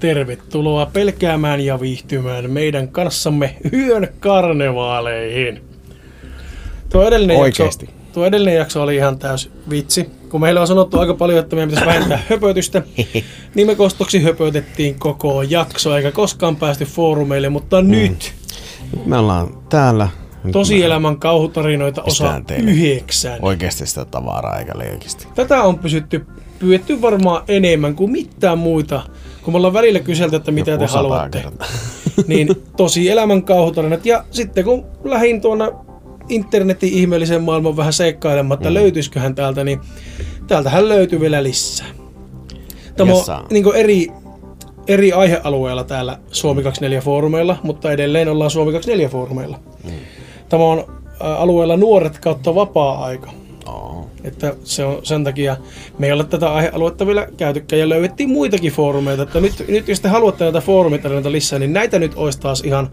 tervetuloa pelkäämään ja viihtymään meidän kanssamme yön karnevaaleihin. Tuo edellinen, Oikeesti. jakso, tuo edellinen jakso oli ihan täys vitsi. Kun meillä on sanottu aika paljon, että meidän pitäisi vähentää höpötystä, niin me kostoksi höpötettiin koko jakso, eikä koskaan päästy foorumeille, mutta mm. nyt Nyt me ollaan täällä. Nyt tosielämän kauhutarinoita osa yhdeksän. Oikeasti sitä tavaraa eikä leikisti. Tätä on pysytty pyydetty varmaan enemmän kuin mitään muita. Kun me ollaan välillä kyselty, että mitä Joku te haluatte. kertaa. niin tosi elämän kauhutarinat. Ja sitten kun lähdin tuonne internetin ihmeellisen maailman vähän seikkailemaan, että mm. löytyisiköhän täältä, niin täältähän löytyy vielä lisää. Tämä on Jessa. niin eri, eri aihealueella täällä Suomi 24 foorumeilla, mutta edelleen ollaan Suomi 24 foorumeilla. Mm. Tämä on alueella nuoret kautta vapaa-aika. Oo. Että se on sen takia, me ei ole tätä aihealuetta vielä käytykään ja löydettiin muitakin foorumeita. Että nyt, nyt jos te haluatte näitä foorumitarinoita lisää, niin näitä nyt olisi taas ihan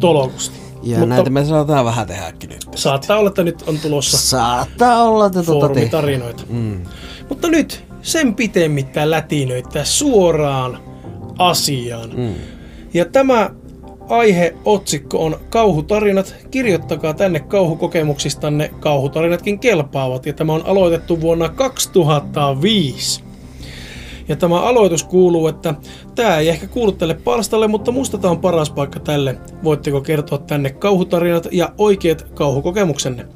tolokusti. Ja Mutta näitä me saadaan vähän tehdäkin nyt. saattaa olla, että nyt on tulossa Saattaa olla, että te... foorumitarinoita. Mm. Mutta nyt sen pitemmittä lätinöitä suoraan asiaan. Mm. Ja tämä aiheotsikko on kauhutarinat. Kirjoittakaa tänne kauhukokemuksistanne. Kauhutarinatkin kelpaavat. Ja tämä on aloitettu vuonna 2005. Ja tämä aloitus kuuluu, että tämä ei ehkä kuulu tälle palstalle, mutta musta tämä on paras paikka tälle. Voitteko kertoa tänne kauhutarinat ja oikeat kauhukokemuksenne?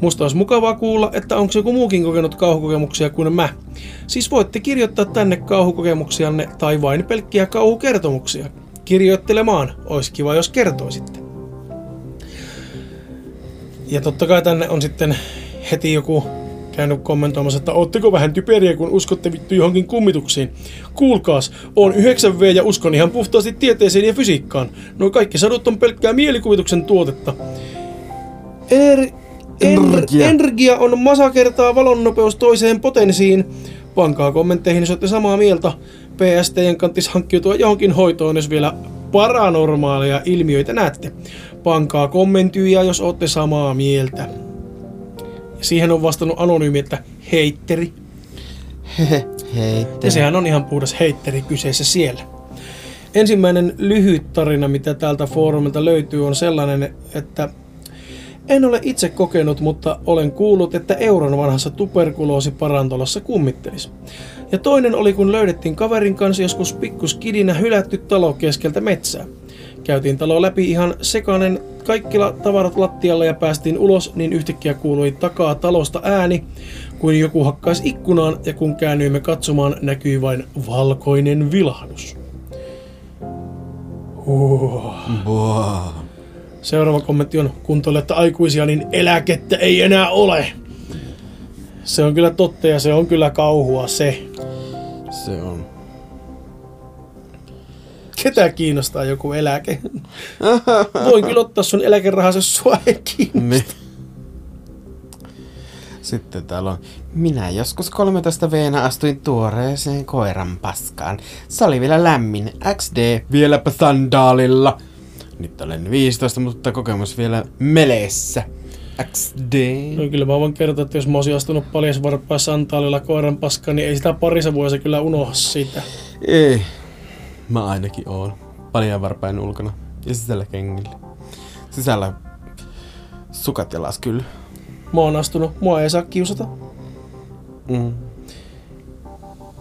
Musta olisi mukavaa kuulla, että onko joku muukin kokenut kauhukokemuksia kuin mä. Siis voitte kirjoittaa tänne kauhukokemuksianne tai vain pelkkiä kauhukertomuksia. Kirjoittelemaan, olisi kiva jos kertoisitte. Ja totta kai tänne on sitten heti joku käynyt kommentoimassa, että ootteko vähän typeriä, kun uskotte vittu johonkin kummituksiin. Kuulkaas, on 9V ja uskon ihan puhtaasti tieteeseen ja fysiikkaan. No kaikki sadut on pelkkää mielikuvituksen tuotetta. Er, en, Energia. energia on masa kertaa valonnopeus toiseen potenssiin. Pankaa kommentteihin, jos olette samaa mieltä. PS teidän kanttis hankkiutua johonkin hoitoon, jos vielä paranormaaleja ilmiöitä näette. Pankaa kommenttyjä, jos olette samaa mieltä. Siihen on vastannut anonyymi, että heitteri. Hei. Ja sehän on ihan puhdas heitteri kyseessä siellä. Ensimmäinen lyhyt tarina, mitä täältä foorumilta löytyy, on sellainen, että en ole itse kokenut, mutta olen kuullut, että euron vanhassa tuberkuloosiparantolassa kummittelisi. Ja toinen oli, kun löydettiin kaverin kanssa joskus pikkuskidinä hylätty talo keskeltä metsää. Käytiin talo läpi ihan sekainen, kaikki la- tavarat lattialla ja päästiin ulos, niin yhtäkkiä kuului takaa talosta ääni, kuin joku hakkaisi ikkunaan ja kun käännyimme katsomaan, näkyi vain valkoinen vilahdus. Huh. Seuraava kommentti on, kun te olette aikuisia, niin eläkettä ei enää ole. Se on kyllä totta ja se on kyllä kauhua se. Se on. Ketä kiinnostaa joku eläke? Voin kyllä ottaa sun eläkerahasi, jos sua ei kiinnosta. Mit? Sitten täällä on. Minä joskus 13 veenä astuin tuoreeseen koiran paskaan. Se oli vielä lämmin. XD, vieläpä sandaalilla. Nyt olen 15, mutta kokemus vielä meleessä. XD. No kyllä mä voin kertoa, että jos mä olisin astunut paljas varppaa santaalilla koiran paskaan, niin ei sitä parissa vuosi kyllä unohda sitä. Ei. Mä ainakin oon. Paljon varpain ulkona. Ja sisällä kengillä. Sisällä sukat jalas kyllä. Mä oon astunut, mua ei saa kiusata. Mm.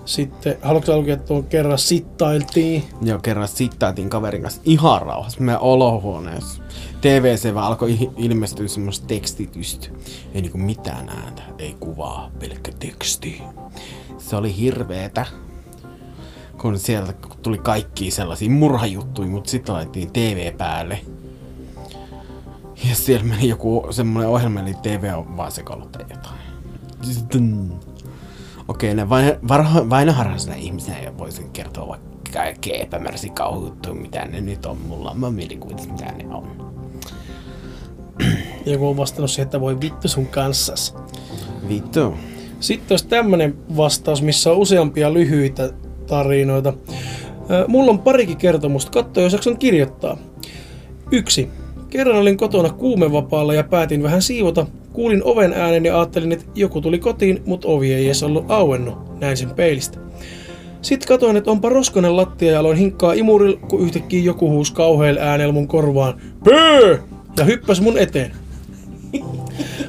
Sitten, haluatko lukea tuon kerran sittailtiin? Joo, kerran sittaatiin kaverin kanssa ihan rauhassa meidän olohuoneessa. TVC vaan alkoi ilmestyä semmoista tekstitystä. Ei niinku mitään ääntä, ei kuvaa, pelkkä teksti. Se oli hirveetä. Kun sieltä tuli kaikki sellaisia murhajuttuja, mutta sitten laitettiin TV päälle. Ja siellä meni joku semmoinen ohjelma, eli TV on vaan sekoillut tai jotain. Sitten... Okei, ne vain, varho, vainoharrasena ihmisenä ja voisin kertoa vaikka kaikkea epämääräisiä kauhujuttuja, mitä ne nyt on mulla. Mä mielikuvitin, mitä ne on. Joku on vastannut siihen, että voi vittu sun kanssas. Vittu. Sitten olisi tämmönen vastaus, missä on useampia lyhyitä tarinoita. Mulla on parikin kertomusta. Katso, jos jaksan kirjoittaa. Yksi. Kerran olin kotona kuumevapaalla ja päätin vähän siivota. Kuulin oven äänen ja ajattelin, että joku tuli kotiin, mutta ovi ei edes ollut auennut. Näin sen peilistä. Sitten katoin, että onpa roskanen lattia ja aloin hinkkaa imuril, kun yhtäkkiä joku huus kauhealla äänellä mun korvaan. Pöö! Ja hyppäs mun eteen.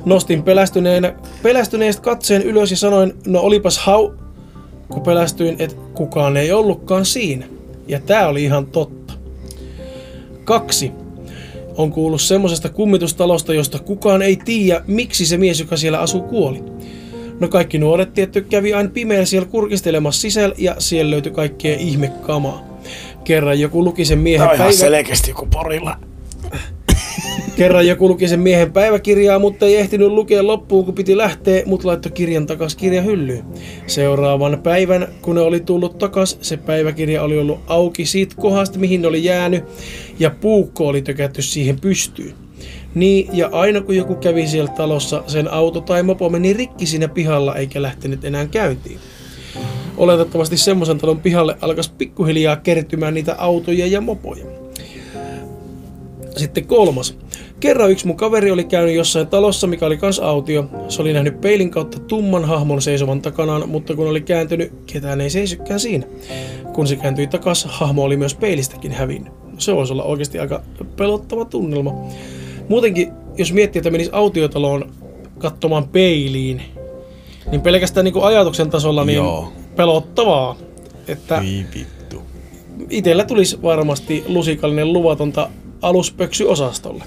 Nostin pelästyneenä, pelästyneestä katseen ylös ja sanoin, no olipas hau... Kun pelästyin, että kukaan ei ollutkaan siinä. Ja tää oli ihan totta. Kaksi. On kuullut semmosesta kummitustalosta, josta kukaan ei tiedä, miksi se mies, joka siellä asuu, kuoli. No kaikki nuoret tietty kävi aina pimeällä siellä kurkistelemassa sisällä ja siellä löytyi kaikkea ihmekamaa. Kerran joku luki sen miehen Tää on ihan päivä... selkeästi joku porilla. Kerran joku luki sen miehen päiväkirjaa, mutta ei ehtinyt lukea loppuun, kun piti lähteä, mutta laittoi kirjan takas kirjahyllyyn. Seuraavan päivän, kun ne oli tullut takas, se päiväkirja oli ollut auki siitä kohdasta, mihin ne oli jäänyt, ja puukko oli tökätty siihen pystyyn. Niin, ja aina kun joku kävi siellä talossa, sen auto tai mopo meni rikki siinä pihalla eikä lähtenyt enää käyntiin. Oletettavasti semmoisen talon pihalle alkaisi pikkuhiljaa kertymään niitä autoja ja mopoja. Sitten kolmas. Kerran yksi mun kaveri oli käynyt jossain talossa, mikä oli kans autio. Se oli nähnyt peilin kautta tumman hahmon seisovan takanaan, mutta kun oli kääntynyt, ketään ei seisykään siinä. Kun se kääntyi takas, hahmo oli myös peilistäkin hävinnyt. Se voisi olla oikeasti aika pelottava tunnelma. Muutenkin, jos miettii, että menisi autiotaloon katsomaan peiliin, niin pelkästään niin kuin ajatuksen tasolla niin Joo. pelottavaa. Että Ei vittu. itellä tulisi varmasti lusikallinen luvatonta aluspöksy-osastolle.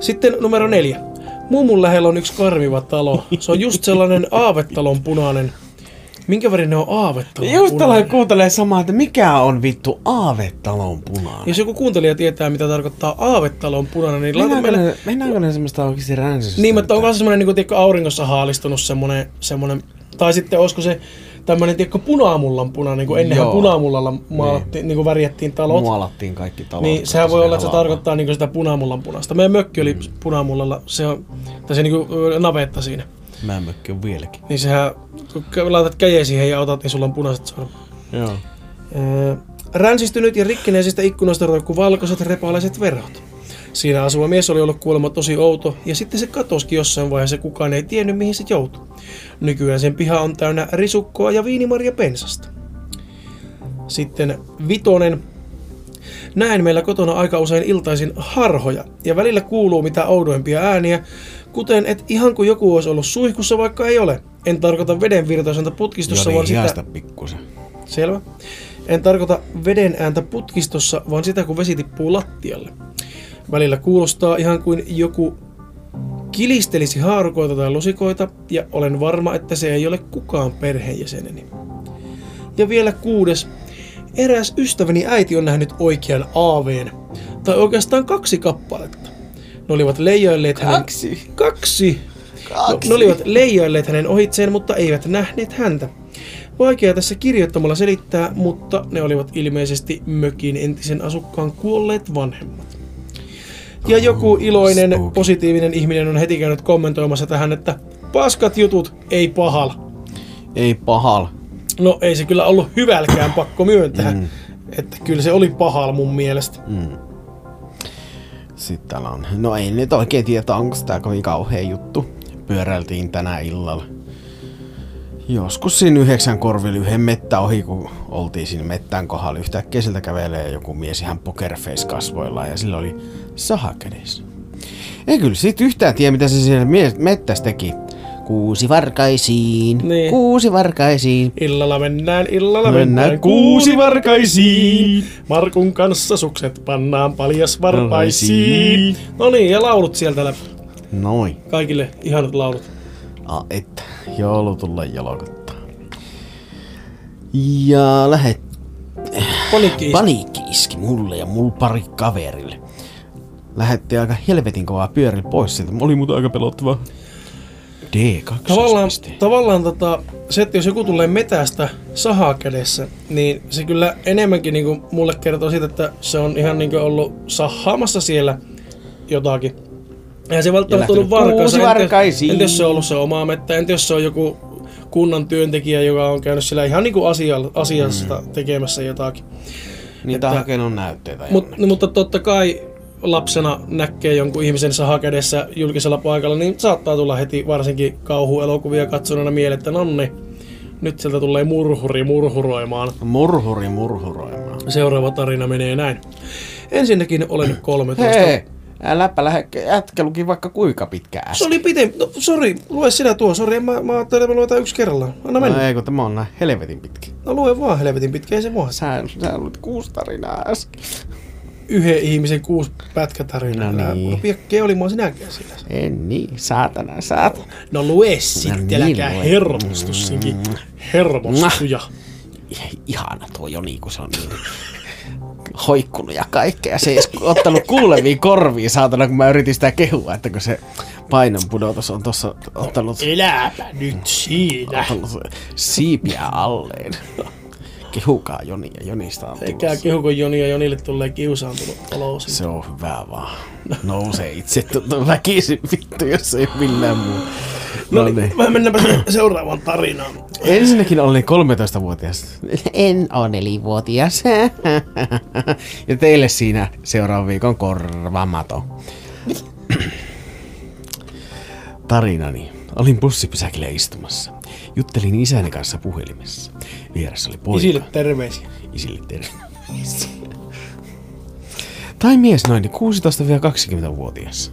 Sitten numero neljä. Mummun lähellä on yksi karmiva talo. Se on just sellainen aavetalon punainen. Minkä värinen on aavetalon Just punainen? tällainen kuuntelee samaa, että mikä on vittu aavetalon punainen. Jos joku kuuntelija tietää, mitä tarkoittaa aavetalon punainen, niin laita Mennäänkö meille... ne, mennäänkö ne semmoista oikeesti ränsystä? Niin, mutta onko se semmoinen niin tiedätkö, auringossa haalistunut semmoinen, semmoinen... Tai sitten olisiko se tämmöinen, tiedätkö, punamullan punainen, niin kuin ennenhän Joo. punamullalla maalattiin, niin. kuin värjättiin talot. Muolattiin kaikki talot. Niin, sehän voi olla, että se tarkoittaa niinku sitä punamullan punaista. Meidän mökki oli punamullalla, se on, tai se niinku ö, navetta siinä. Mä mökki on vieläkin. Niin sehän, kun laitat käjeen siihen ja otat, niin sulla on punaiset sormet. Joo. Öö, ränsistynyt ja rikkinäisistä ikkunoista roikkuu valkoiset repaalaiset verhot. Siinä asuva mies oli ollut kuulemma tosi outo, ja sitten se katosikin jossain vaiheessa, kukaan ei tiennyt mihin se joutui. Nykyään sen piha on täynnä risukkoa ja viinimarja pensasta. Sitten vitonen. Näen meillä kotona aika usein iltaisin harhoja, ja välillä kuuluu mitä oudoimpia ääniä, kuten et ihan kuin joku olisi ollut suihkussa, vaikka ei ole. En tarkoita veden virtaiselta putkistossa, Joni, vaan sitä... pikkusen. Selvä. En tarkoita veden ääntä putkistossa, vaan sitä, kun vesi tippuu lattialle. Välillä kuulostaa ihan kuin joku kilistelisi haarukoita tai lusikoita, ja olen varma, että se ei ole kukaan perheenjäseneni. Ja vielä kuudes. Eräs ystäväni äiti on nähnyt oikean aaveen. Tai oikeastaan kaksi kappaletta. Ne olivat leijailleet hänen... Kaksi. Kaksi! No, Kaksi. ne olivat leijailleet hänen ohitseen, mutta eivät nähneet häntä. Vaikea tässä kirjoittamalla selittää, mutta ne olivat ilmeisesti mökin entisen asukkaan kuolleet vanhemmat. Ja joku iloinen, spooky. positiivinen ihminen on heti käynyt kommentoimassa tähän, että paskat jutut, ei pahal. Ei pahal. No ei se kyllä ollut hyvälkään pakko myöntää. Mm. Että kyllä se oli pahal mun mielestä. Mm. Sitten täällä on. No ei nyt oikein tiedä, onko tää kovin kauhea juttu. Pyöräiltiin tänä illalla. Joskus siinä yhdeksän korvilla yhden mettä ohi, kun oltiin siinä mettään kohdalla. Yhtäkkiä siltä kävelee joku mies ihan pokerface kasvoillaan ja sillä oli saha kädessä. Ei kyllä siitä yhtään tiedä, mitä se siellä mettässä teki. Kuusi varkaisiin, Niin. kuusi varkaisiin. Illalla mennään, illalla Mennään mennään, kuusi varkaisiin. Markun kanssa sukset pannaan paljas varpaisiin. No niin, ja laulut sieltä läpi. Noin. Kaikille ihanat laulut. A, että joulu tulla jalokottaa. Ja lähet Paniikki paniikki iski mulle ja mulla pari kaverille. Lähetti aika helvetin kovaa pyörillä pois sieltä. Oli muuten aika pelottavaa. D2 Tavallaan, tavallaan tota, se, että jos joku tulee metästä sahaa kädessä, niin se kyllä enemmänkin niin mulle kertoo siitä, että se on ihan niin ollut sahaamassa siellä jotakin. Ja se välttämättä ollut varkaisiin. Entä jos se on ollut se oma mettä? Entä jos se on joku kunnan työntekijä, joka on käynyt siellä ihan niin kuin asialla, asiasta mm. tekemässä jotakin. Niitä että- hakenut näytteitä. Mut, jonnekin. no, mutta totta kai lapsena näkee jonkun ihmisen saha kädessä julkisella paikalla, niin saattaa tulla heti varsinkin kauhuelokuvia katsoneena mieleen, että nonni, Nyt sieltä tulee murhuri murhuroimaan. Murhuri murhuroimaan. Seuraava tarina menee näin. Ensinnäkin olen 13. Hei, äläpä lähde, jätkä luki vaikka kuinka pitkä Se oli pitempi. No, sori, lue sinä tuo. Sori, mä, mä ajattelin, että me luetaan yksi kerrallaan. Anna mennä. No ei, kun tämä on näin helvetin pitkä. No lue vaan helvetin pitkä, ei se mua. Sä, sä luit kuusi tarinaa äsken. Yhden ihmisen kuusi pätkätarinaa. No niin. Oli mua sinäkään siellä. En niin, saatana, saatana. No lue sitten, niin, äläkää hermostu sinkin. Hermostuja. Ihana tuo Joni, kun se on niin hoikkunut ja kaikkea. Se ei ottanut kuuleviin korviin, saatana, kun mä yritin sitä kehua, että kun se painon pudotus on tossa ottanut, Eläpä nyt siinä. ottanut siipiä alleen. Kehukaa Joni ja Jonista on Eikä kun Joni ja Jonille tulee kiusaantunut olo siitä. Se on hyvä vaan. Nousee itse tuntuu väkisin vittu, jos ei millään muu. No No niin, niin. mä mennäänpä seuraavaan tarinaan. Ensinnäkin olin 13-vuotias. En ole nelivuotias. Ja teille siinä seuraavan viikon korvamato. Tarinani. Olin bussipysäkillä istumassa. Juttelin isäni kanssa puhelimessa. Vieressä oli poika. Isille terveisiä. Isille terveisiä. Tai mies noin 16-20-vuotias.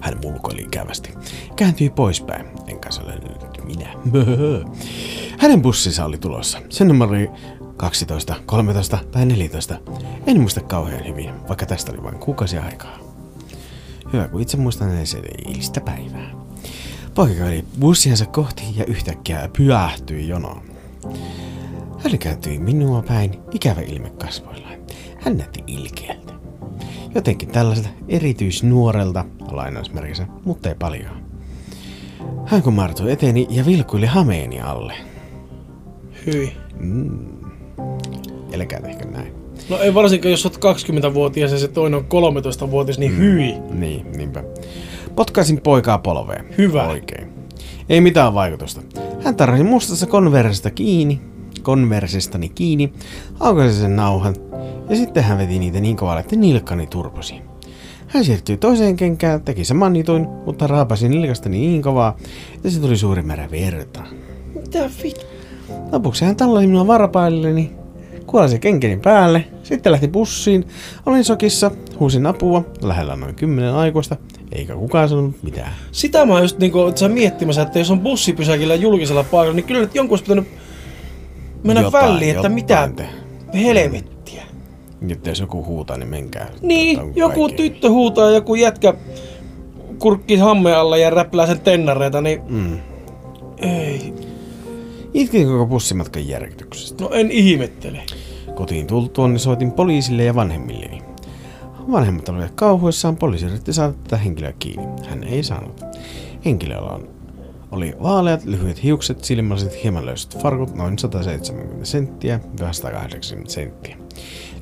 Hän mulkoili ikävästi. Kääntyi poispäin. En kanssa ole nyt minä. Hänen bussinsa oli tulossa. Sen numero oli 12, 13 tai 14. En muista kauhean hyvin, vaikka tästä oli vain kuukausi aikaa. Hyvä, kun itse muistan edes eilistä päivää. Poika käveli bussiansa kohti ja yhtäkkiä pyähtyi jonoon. Hän kääntyi minua päin, ikävä ilme kasvoillaan. Hän näytti ilkeältä. Jotenkin tällaiselta erityisnuorelta, lainausmerkissä, mutta ei paljon. Hän kumartui eteeni ja vilkuili hameeni alle. Hyi. Älkää tehkö näin. No ei varsinkaan, jos olet 20-vuotias ja se toinen on 13-vuotias, niin hyi. Niin, niinpä. Potkaisin poikaa polveen. Hyvä. Oikein. Ei mitään vaikutusta. Hän tarvitsi mustassa konversista kiinni, konversistani kiinni, aukaisi sen nauhan ja sitten hän veti niitä niin kovalle, että nilkkani turposi. Hän siirtyi toiseen kenkään, teki saman nituin, mutta raapasi nilkastani niin kovaa, että se tuli suuri määrä verta. Mitä vittu? Lopuksi hän tallasi minua varpailleni, kuolasi kenkeni päälle, sitten lähti bussiin, olin sokissa, huusin apua, lähellä noin kymmenen aikuista, eikä kukaan sanonut mitään. Sitä mä oon just niinku, että sä miettimässä, että jos on bussipysäkillä julkisella paikalla, niin kyllä nyt jonkun olisi pitänyt mennä Jotain- väliin, että mitä te- helvettiä. Nyt jos joku huutaa, niin menkää. Niin, joku kaikki. tyttö huutaa ja joku jätkä kurkki hammeen alla ja räplää sen tennareita, niin Mm. ei. Itkin koko bussimatkan järkytyksestä. No en ihmettele. Kotiin tultuaan niin soitin poliisille ja vanhemmilleni. Vanhemmat olivat kauhuissaan, poliisi yritti saada tätä henkilöä kiinni. Hän ei saanut. Henkilöllä on, oli vaaleat, lyhyet hiukset, silmälasit, hieman löysät farkut, noin 170 senttiä, 180 senttiä.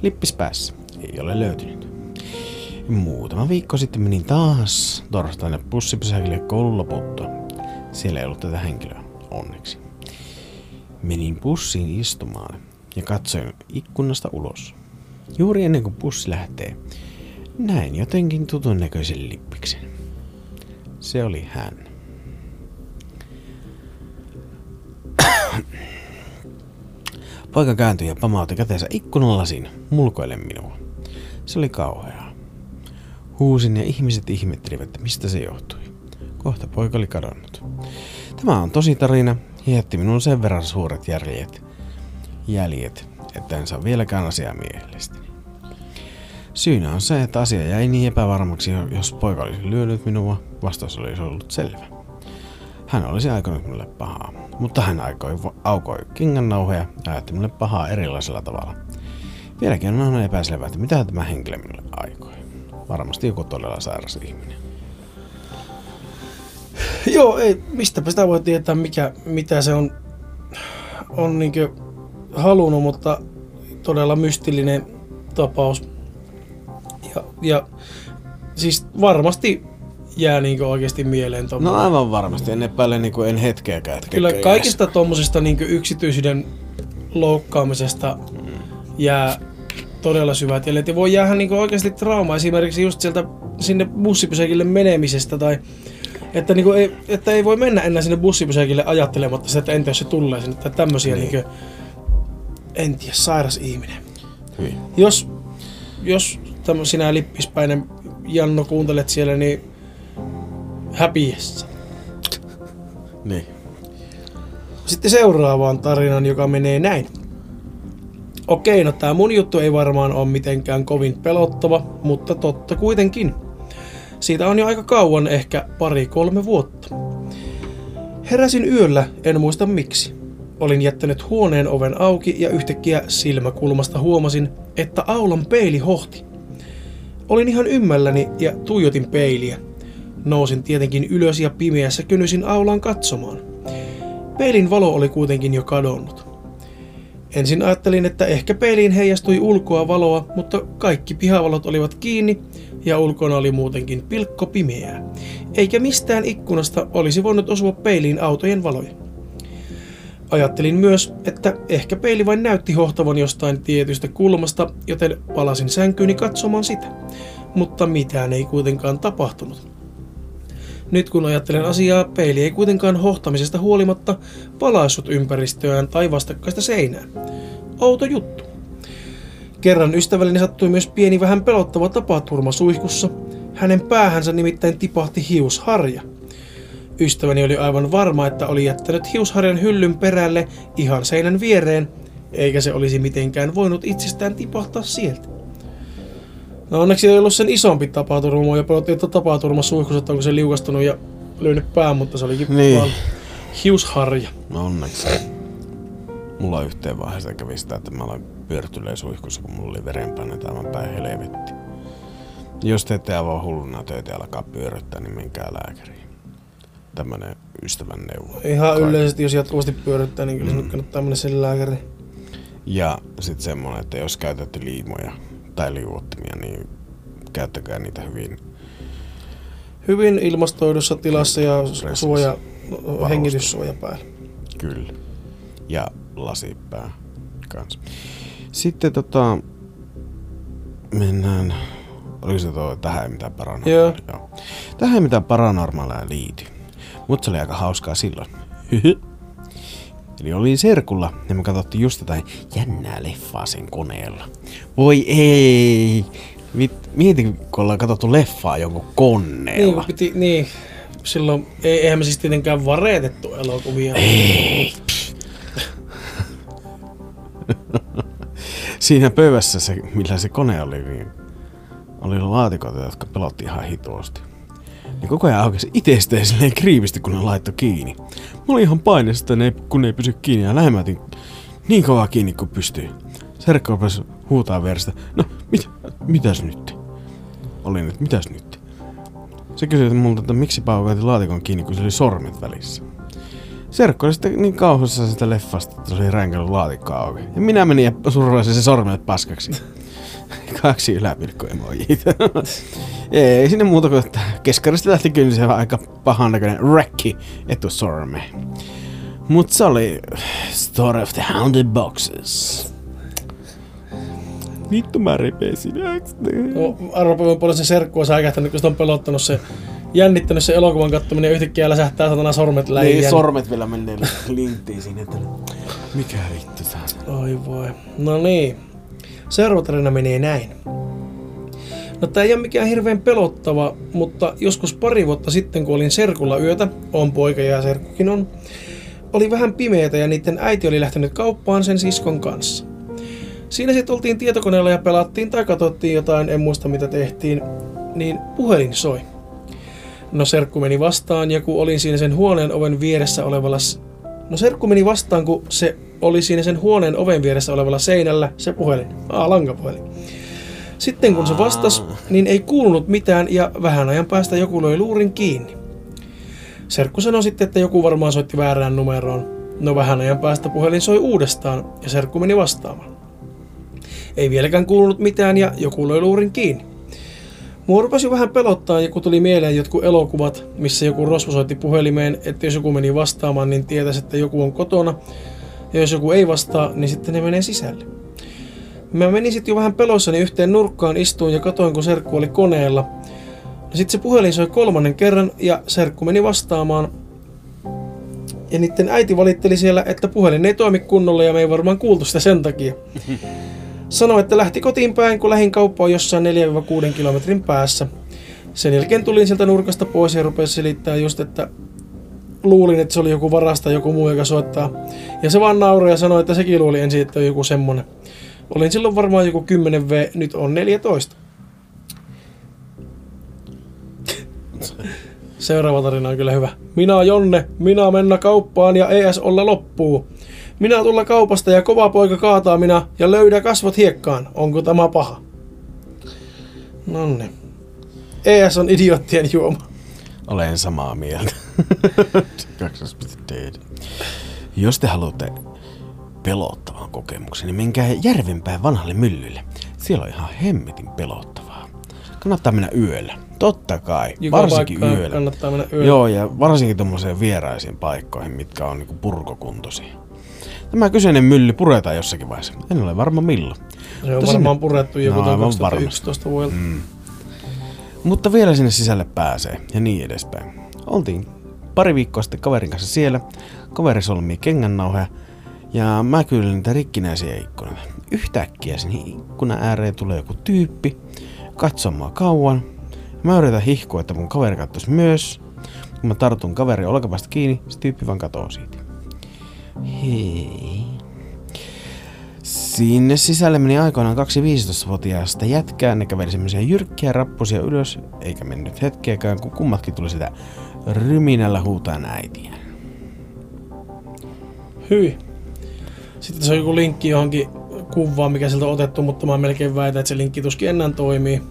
Lippis päässä. Ei ole löytynyt. Muutama viikko sitten menin taas torstaina bussipysäkille koulun loputtua. Siellä ei ollut tätä henkilöä, onneksi. Menin bussiin istumaan ja katsoin ikkunasta ulos. Juuri ennen kuin bussi lähtee, näin jotenkin tutun näköisen lippiksen. Se oli hän. Poika kääntyi ja pamautti käteensä ikkunalasin mulkoille minua. Se oli kauheaa. Huusin ja ihmiset ihmettelivät, mistä se johtui. Kohta poika oli kadonnut. Tämä on tosi tarina jätti minun sen verran suuret jäljet, jäljet että en saa vieläkään asiaa mielestäni. Syynä on se, että asia jäi niin epävarmaksi, jos poika olisi lyönyt minua, vastaus olisi ollut selvä. Hän olisi aikonut minulle pahaa, mutta hän aikoi, aukoi kengännauhoja ja ajatteli minulle pahaa erilaisella tavalla. Vieläkin on aina epäselvää, että mitä tämä henkilö minulle aikoi. Varmasti joku todella sairas ihminen. Joo, ei, mistäpä sitä voi tietää, mikä, mitä se on, on niinkö halunnut, mutta todella mystillinen tapaus. Ja, ja siis varmasti jää niinkö oikeasti mieleen No tommonen. aivan varmasti, en epäile niin kuin en hetkeäkään. Että Kyllä kaikista tuommoisesta niin yksityisyyden loukkaamisesta jää todella syvät jäljet. Ja voi jäädä niin oikeasti trauma esimerkiksi just sieltä sinne bussipysäkille menemisestä tai Että, niinku ei, että ei voi mennä enää sinne bussipysäkille ajattelematta sitä, että entä jos se tulee sinne, tai tämmöisiä Niin. niin. niinku, en tiedä, sairas ihminen. Hyvin. Jos, jos tämmö, sinä lippispäinen Janno kuuntelet siellä, niin häpiessä. Niin. Sitten seuraavaan tarinan, joka menee näin. Okei, no tää mun juttu ei varmaan ole mitenkään kovin pelottava, mutta totta kuitenkin. Siitä on jo aika kauan, ehkä pari-kolme vuotta. Heräsin yöllä, en muista miksi. Olin jättänyt huoneen oven auki ja yhtäkkiä silmäkulmasta huomasin, että aulan peili hohti. Olin ihan ymmälläni ja tuijotin peiliä. Nousin tietenkin ylös ja pimeässä kynnysin aulaan katsomaan. Peilin valo oli kuitenkin jo kadonnut. Ensin ajattelin, että ehkä peiliin heijastui ulkoa valoa, mutta kaikki pihavalot olivat kiinni ja ulkona oli muutenkin pilkko pimeää. Eikä mistään ikkunasta olisi voinut osua peiliin autojen valoja. Ajattelin myös, että ehkä peili vain näytti hohtavan jostain tietystä kulmasta, joten palasin sänkyyni katsomaan sitä. Mutta mitään ei kuitenkaan tapahtunut. Nyt kun ajattelen asiaa, peili ei kuitenkaan hohtamisesta huolimatta valaissut ympäristöään tai vastakkaista seinää. Outo juttu. Kerran ystävälleni sattui myös pieni vähän pelottava tapaturma suihkussa. Hänen päähänsä nimittäin tipahti hiusharja. Ystäväni oli aivan varma, että oli jättänyt hiusharjan hyllyn perälle ihan seinän viereen, eikä se olisi mitenkään voinut itsestään tipahtaa sieltä. No onneksi ei ollut sen isompi tapaturma ja pelotti, että tapaturma suihkussa, että onko se liukastunut ja lyönyt pään, mutta se olikin Niin. vaan hiusharja. No onneksi. Mulla yhteen vaiheessa kävi sitä, että mä aloin pyörtyleen suihkussa, kun mulla oli verenpaine aivan päin helvetti. Jos te ette aivan hulluna töitä ja alkaa pyöryttää, niin menkää lääkäriin. Tämmönen ystävän neuvo. Ihan Kaikille. yleisesti, jos jatkuvasti pyöryttää, niin kyllä se nyt kannattaa mennä sille lääkäriin. Ja sitten semmonen, että jos käytätte liimoja tai liuottimia, niin käyttäkää niitä hyvin. Hyvin ilmastoidussa tilassa ja suoja, hengityssuoja päällä. Kyllä. Ja lasipää kans. Sitten tota... Mennään... Oliko se tuo, tähän ei mitään paranormaalia? Joo. Joo. Tähän ei mitään paranormaalia liity. Mutta se oli aika hauskaa silloin. Hyhy. Eli oli serkulla ja me katsottiin just jotain jännää leffaa sen koneella. Voi ei! Mietin, kun ollaan katsottu leffaa jonkun Niin, koneella. kun piti, niin. Silloin, ei, eihän me siis tietenkään vareetettu elokuvia. Ei. Siinä pöydässä se, millä se kone oli, niin oli laatikoita, jotka pelotti ihan hitoasti. Niin koko ajan aukesi itsestään silleen kriivisti, kun ne laittoi kiinni. Mä olin ihan paineessa, että ne kun ne ei pysy kiinni ja lähemätin niin kovaa kiinni kuin pystyy. Serkka rupesi huutaa vierestä. No, mit, mitäs nyt? Olin, että mitäs nyt? Se kysyi multa, että miksi paukautin laatikon kiinni, kun se oli sormet välissä. Serkku oli sitten niin kauhussa sitä leffasta, että se oli ränkällä laatikko auki. Ja minä menin ja surraisin se sormet paskaksi. Kaksi yläpilkkoemojita. Ei sinne muuta kuin, että keskarista lähti kyllä se aika pahan näköinen räkki etusorme. Mut se oli Story of the Haunted Boxes. Vittu mä äkseni. No, arvopäivän paljon se serkku on säikähtänyt, kun sitä on pelottanut se, jännittänyt se elokuvan kattominen ja yhtäkkiä läsähtää satana sormet läjään. Niin, sormet vielä menee linttiin sinne, että mikä vittu tää on? Oi voi. No niin. Seuraava tarina menee näin. No tää ei ole mikään hirveän pelottava, mutta joskus pari vuotta sitten, kun olin serkulla yötä, on poika ja serkkukin on, oli vähän pimeätä ja niiden äiti oli lähtenyt kauppaan sen siskon kanssa. Siinä sitten oltiin tietokoneella ja pelattiin tai katsottiin jotain, en muista mitä tehtiin, niin puhelin soi. No serkku meni vastaan ja kun olin siinä sen huoneen oven vieressä olevalla... No serkku meni vastaan, kun se oli siinä sen huoneen oven vieressä olevalla seinällä se puhelin. Aa, lankapuhelin. Sitten kun se vastasi, niin ei kuulunut mitään ja vähän ajan päästä joku löi luurin kiinni. Serkku sanoi sitten, että joku varmaan soitti väärään numeroon. No vähän ajan päästä puhelin soi uudestaan ja serkku meni vastaamaan. Ei vieläkään kuulunut mitään ja joku löi luurin kiinni. Mua rupesi vähän pelottaa, ja kun tuli mieleen jotkut elokuvat, missä joku rosvo soitti puhelimeen, että jos joku meni vastaamaan, niin tietäisi, että joku on kotona. Ja jos joku ei vastaa, niin sitten ne menee sisälle. Mä menin sitten jo vähän peloissani yhteen nurkkaan istuin ja katoin, kun serkku oli koneella. Sitten se puhelin soi kolmannen kerran ja serkku meni vastaamaan. Ja niiden äiti valitteli siellä, että puhelin ei toimi kunnolla ja me ei varmaan kuultu sitä sen takia. Sanoi, että lähti kotiin päin, kun lähin kauppaan jossain 4-6 kilometrin päässä. Sen jälkeen tulin sieltä nurkasta pois ja rupesi selittää just, että luulin, että se oli joku varasta joku muu, joka soittaa. Ja se vaan nauroi ja sanoi, että sekin luuli ensin, että on joku semmonen. Olin silloin varmaan joku 10V, nyt on 14. Seuraava tarina on kyllä hyvä. Minä Jonne, minä mennä kauppaan ja ES olla loppuu. Minä tulla kaupasta ja kova poika kaataa minä ja löydä kasvot hiekkaan. Onko tämä paha? Nonne. ES on idioottien juoma. Olen samaa mieltä. Jos te haluatte pelottavan kokemuksen, niin menkää Järvenpään vanhalle myllylle. Siellä on ihan hemmetin pelottavaa. Kannattaa mennä yöllä. Totta kai. Joka varsinkin yöllä. Kannattaa mennä yöllä. Joo, ja varsinkin tuommoiseen vieraisiin paikkoihin, mitkä on niinku purkokuntoisia. Tämä kyseinen mylly puretaan jossakin vaiheessa. En ole varma milloin. Se on Mutta varmaan sinne- purettu joku No, no, aivan 2011 vuodelta. Mm. Mutta vielä sinne sisälle pääsee ja niin edespäin. Oltiin pari viikkoa sitten kaverin kanssa siellä. Kaveri solmii kengännauhoja ja mä kyllä niitä rikkinäisiä ikkunoita. Yhtäkkiä sinne ikkunan ääreen tulee joku tyyppi katsomaan kauan. Mä yritän hihkua, että mun kaveri katsoisi myös. Mä tartun kaverin olkapäästä kiinni, se tyyppi vaan katoo siitä. Hei. Sinne sisälle meni aikoinaan kaksi 15-vuotiaasta jätkää, ne käveli semmoisia jyrkkiä rappusia ylös, eikä mennyt hetkeäkään, kun kummatkin tuli sitä ryminällä huutaa äitiä. Hyi. Sitten se on joku linkki johonkin kuvaan, mikä sieltä on otettu, mutta mä melkein väitän, että se linkki tuskin enää toimii.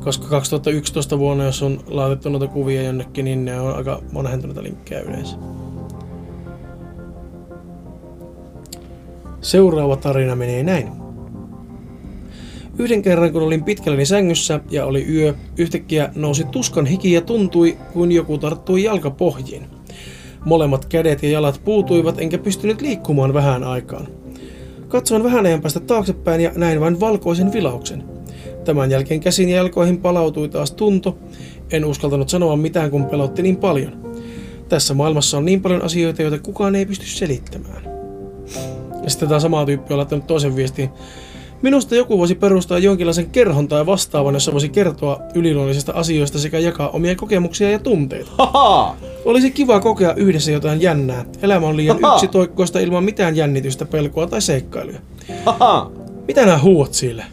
Koska 2011 vuonna, jos on laitettu noita kuvia jonnekin, niin ne on aika vanhentuneita linkkejä yleensä. Seuraava tarina menee näin. Yhden kerran, kun olin pitkälläni sängyssä ja oli yö, yhtäkkiä nousi tuskan hiki ja tuntui, kuin joku tarttui jalkapohjiin. Molemmat kädet ja jalat puutuivat, enkä pystynyt liikkumaan vähän aikaan. Katsoin vähän ajan päästä taaksepäin ja näin vain valkoisen vilauksen. Tämän jälkeen käsin ja jalkoihin palautui taas tunto. En uskaltanut sanoa mitään, kun pelotti niin paljon. Tässä maailmassa on niin paljon asioita, joita kukaan ei pysty selittämään. Ja sitten tämä sama tyyppi on laittanut toisen viestin. Minusta joku voisi perustaa jonkinlaisen kerhon tai vastaavan, jossa voisi kertoa yliluonnollisista asioista sekä jakaa omia kokemuksia ja tunteita. Haha! Olisi kiva kokea yhdessä jotain jännää. Elämä on liian Haha. yksitoikkoista ilman mitään jännitystä, pelkoa tai seikkailuja. Haha! Mitä nää huuat sille?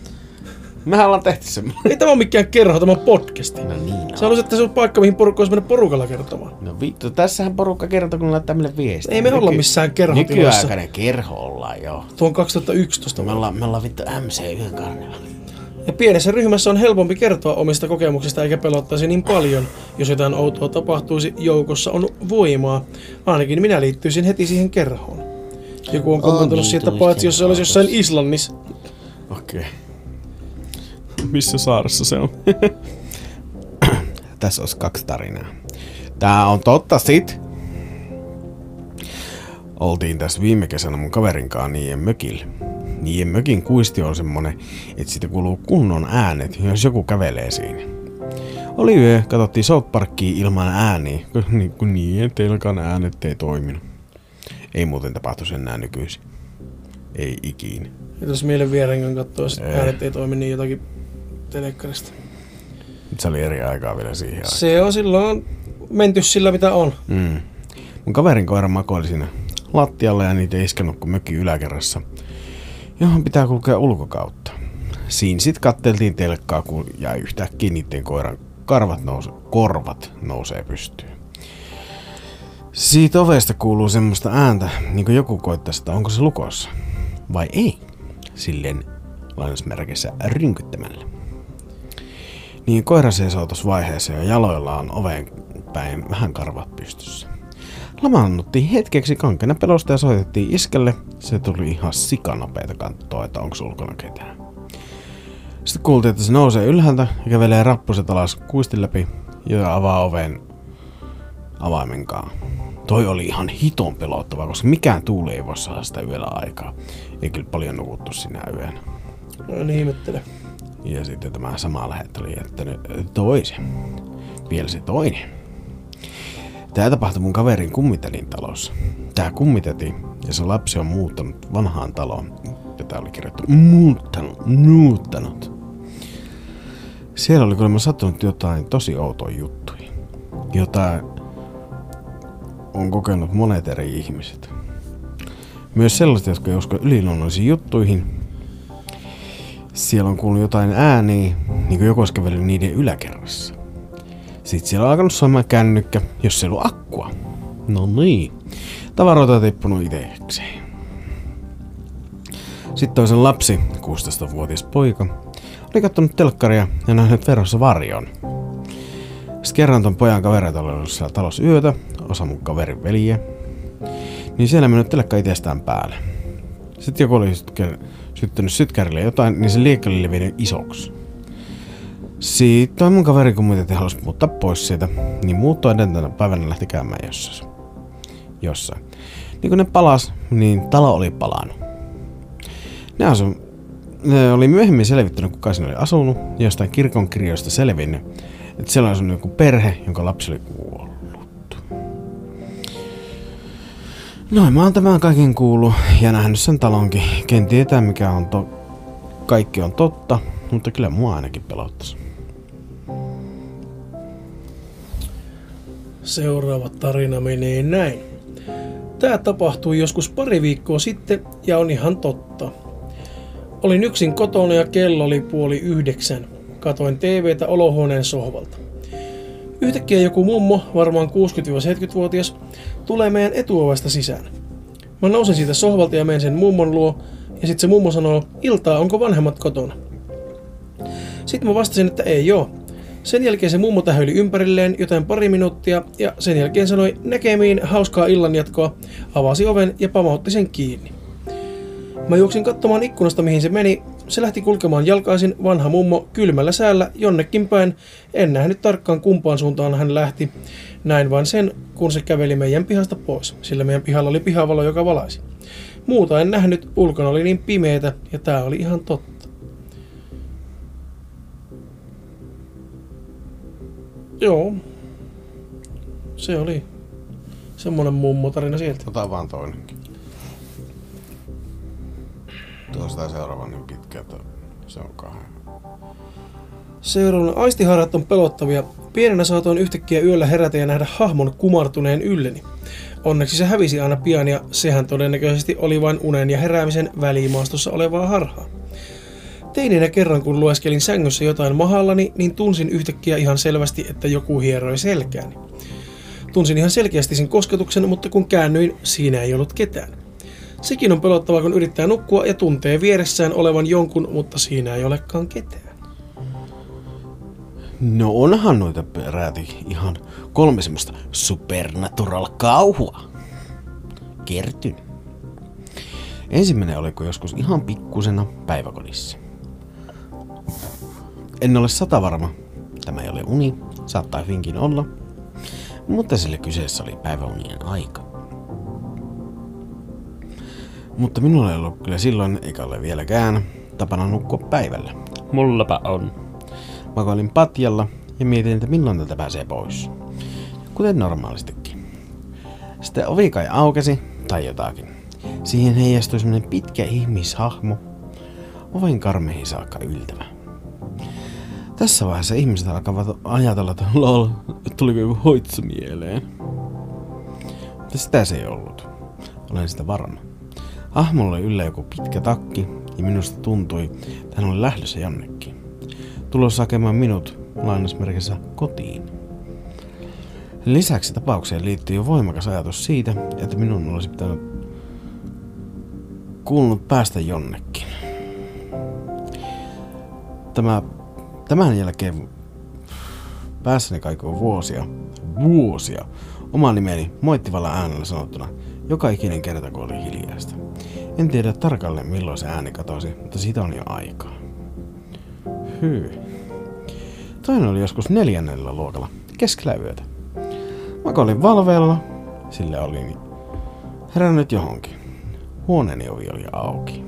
Mehän ollaan tehty semmoinen. Ei tämä ole mikään kerho, tämä on podcasti. No niin Sä haluaisit, että se on paikka, mihin porukka olisi mennä porukalla kertomaan. No vittu, tässähän porukka kertoo, kun laittaa meille viestiä. Ei me olla missään kerhotilassa. Nykyaikainen kerho ollaan joo. Tuo on 2011 Me ollaan, me ollaan vittu MC yhden karnevaali. Ja pienessä ryhmässä on helpompi kertoa omista kokemuksista eikä pelottaisi niin paljon. Jos jotain outoa tapahtuisi, joukossa on voimaa. Ainakin minä liittyisin heti siihen kerhoon. Joku on kommentoinut siitä, paitsi jos se olisi jossain Islannissa. Okei. Okay. Missä saaressa se on? Tässä olisi kaksi tarinaa. Tää on totta sit. Oltiin tässä viime kesänä mun kaverin kanssa niiden mökillä. Niiden mökin kuisti on semmonen, että siitä kuuluu kunnon äänet, jos joku kävelee siinä. Oli yö, katsottiin South Parkia ilman ääniä, niin kun niin, teilläkaan äänet ei toiminut. Ei muuten tapahtuisi enää nykyisin. Ei ikinä. Ja jos mielen viereen Ei. äänet ei toimi, niin jotakin telekkarista. Se oli eri aikaa vielä siihen aikaan. Se on silloin menty sillä mitä on. Mm. Mun kaverin koira makoili siinä lattialla ja niitä ei iskenut kuin mökin yläkerrassa, johon pitää kulkea ulkokautta. Siinä sit katteltiin telkkaa, kun jäi yhtäkkiä niiden koiran karvat nouse, korvat nousee pystyyn. Siitä ovesta kuuluu semmoista ääntä, niin kuin joku koittaisi, että onko se lukossa. Vai ei? Silleen lainausmerkissä rynkyttämällä. Niin koira seisoo tuossa vaiheessa ja jaloillaan oveen päin vähän karvat pystyssä. Lamaannuttiin hetkeksi kankena pelosta ja soitettiin iskelle. Se tuli ihan sikanopeita katsoa, että onko ulkona ketään. Sitten kuultiin, että se nousee ylhäältä ja kävelee rappuset alas kuistin läpi ja avaa oven avaimenkaan. Toi oli ihan hiton pelottava, koska mikään tuuli ei voi saada sitä yöllä aikaa. Ei kyllä paljon nukuttu sinä yönä. No niin. Ja sitten tämä sama lähettö oli jättänyt toisen. Vielä se toinen. Tämä tapahtui mun kaverin kummitelin talossa. Tää kummiteti ja se lapsi on muuttanut vanhaan taloon. Tää oli kirjoittu muuttanut, muuttanut. Siellä oli kuulemma sattunut jotain tosi outoja juttuja. Jotain on kokenut monet eri ihmiset. Myös sellaiset, jotka ei usko yliluonnollisiin juttuihin. Siellä on kuullut jotain ääniä, niin kuin joku olisi kävellyt niiden yläkerrassa. Sitten siellä on alkanut soimaan kännykkä, jos ei ollut akkua. No niin. Tavaroita on tippunut itsekseen. Sitten toisen lapsi, 16-vuotias poika, oli kattonut telkkaria ja nähnyt verossa varjon. Sitten kerran ton pojan kavereita oli ollut siellä talossa yötä, osa mun kaverin veljiä. Niin siellä mennyt telkka itsestään päälle. Sitten joku oli syttynyt sytkärille jotain, niin se liekka oli levinnyt isoksi. Sitten mun kaveri kumminkin halusi muuttaa pois siitä, niin muutto edeltävänä päivänä lähti käymään jossain. jossain. Niin kun ne palas, niin talo oli palannut. Ne, asu, ne oli myöhemmin selvittänyt, kuka siinä oli asunut, jostain kirkon kirjoista selvinnyt, että siellä asunut joku perhe, jonka lapsi oli. Noin mä oon tämän kaiken kuullut ja nähnyt sen talonkin. Ken tietää mikä on to- kaikki on totta, mutta kyllä mua ainakin pelottaisi. Seuraava tarina menee näin. Tämä tapahtui joskus pari viikkoa sitten ja on ihan totta. Olin yksin kotona ja kello oli puoli yhdeksän. Katoin TVtä olohuoneen sohvalta. Yhtäkkiä joku mummo, varmaan 60-70-vuotias, tulee meidän etuovesta sisään. Mä nousen siitä sohvalta ja menen sen mummon luo, ja sitten se mummo sanoo, iltaa, onko vanhemmat kotona? Sitten mä vastasin, että ei joo. Sen jälkeen se mummo tähöili ympärilleen jotain pari minuuttia ja sen jälkeen sanoi näkemiin hauskaa illanjatkoa, avasi oven ja pamautti sen kiinni. Mä juoksin katsomaan ikkunasta mihin se meni. Se lähti kulkemaan jalkaisin vanha mummo kylmällä säällä jonnekin päin. En nähnyt tarkkaan kumpaan suuntaan hän lähti. Näin vain sen, kun se käveli meidän pihasta pois, sillä meidän pihalla oli pihavalo, joka valaisi. Muuta en nähnyt, ulkona oli niin pimeetä ja tää oli ihan totta. Joo. Se oli semmonen mummotarina sieltä. Ota vaan toinenkin. Tuosta seuraava niin pitkä, että se on kahden. Seuraavana aistiharrat on pelottavia. Pienenä saatoin yhtäkkiä yöllä herätä ja nähdä hahmon kumartuneen ylleni. Onneksi se hävisi aina pian ja sehän todennäköisesti oli vain unen ja heräämisen välimaastossa olevaa harhaa. Teininä kerran kun lueskelin sängyssä jotain mahallani, niin tunsin yhtäkkiä ihan selvästi, että joku hieroi selkääni. Tunsin ihan selkeästi sen kosketuksen, mutta kun käännyin, siinä ei ollut ketään. Sekin on pelottavaa, kun yrittää nukkua ja tuntee vieressään olevan jonkun, mutta siinä ei olekaan ketään. No onhan noita peräti ihan kolme semmoista supernatural kauhua. Kertyn. Ensimmäinen oli kun joskus ihan pikkusena päiväkodissa. En ole sata varma. Tämä ei ole uni, saattaa hyvinkin olla. Mutta sille kyseessä oli päiväunien aika. Mutta minulla ei ollut kyllä silloin, eikä ole vieläkään, tapana nukkua päivällä. Mullapa on. Makoilin patjalla ja mietin, että milloin tätä pääsee pois. Kuten normaalistikin. Sitten ovi kai aukesi, tai jotakin. Siihen heijastui semmonen pitkä ihmishahmo, oven karmeihin saakka yltävä. Tässä vaiheessa ihmiset alkavat ajatella, että lol, tuliko joku hoitsu mieleen. Mutta sitä se ei ollut. Olen sitä varma. Hahmolla oli yllä joku pitkä takki, ja minusta tuntui, että hän oli lähdössä jonnekin tulossa hakemaan minut lainausmerkissä kotiin. Lisäksi tapaukseen liittyy jo voimakas ajatus siitä, että minun olisi pitänyt kuulunut päästä jonnekin. Tämä, tämän jälkeen päässäni kaikuu vuosia, vuosia, oma nimeni moittivalla äänellä sanottuna, joka ikinen kerta kun oli hiljaista. En tiedä tarkalleen milloin se ääni katosi, mutta siitä on jo aikaa. Hyy. Toinen oli joskus neljännellä luokalla, keskellä yötä. Makoilin valveilla, sillä oli herännyt johonkin. Huoneeni ovi oli auki.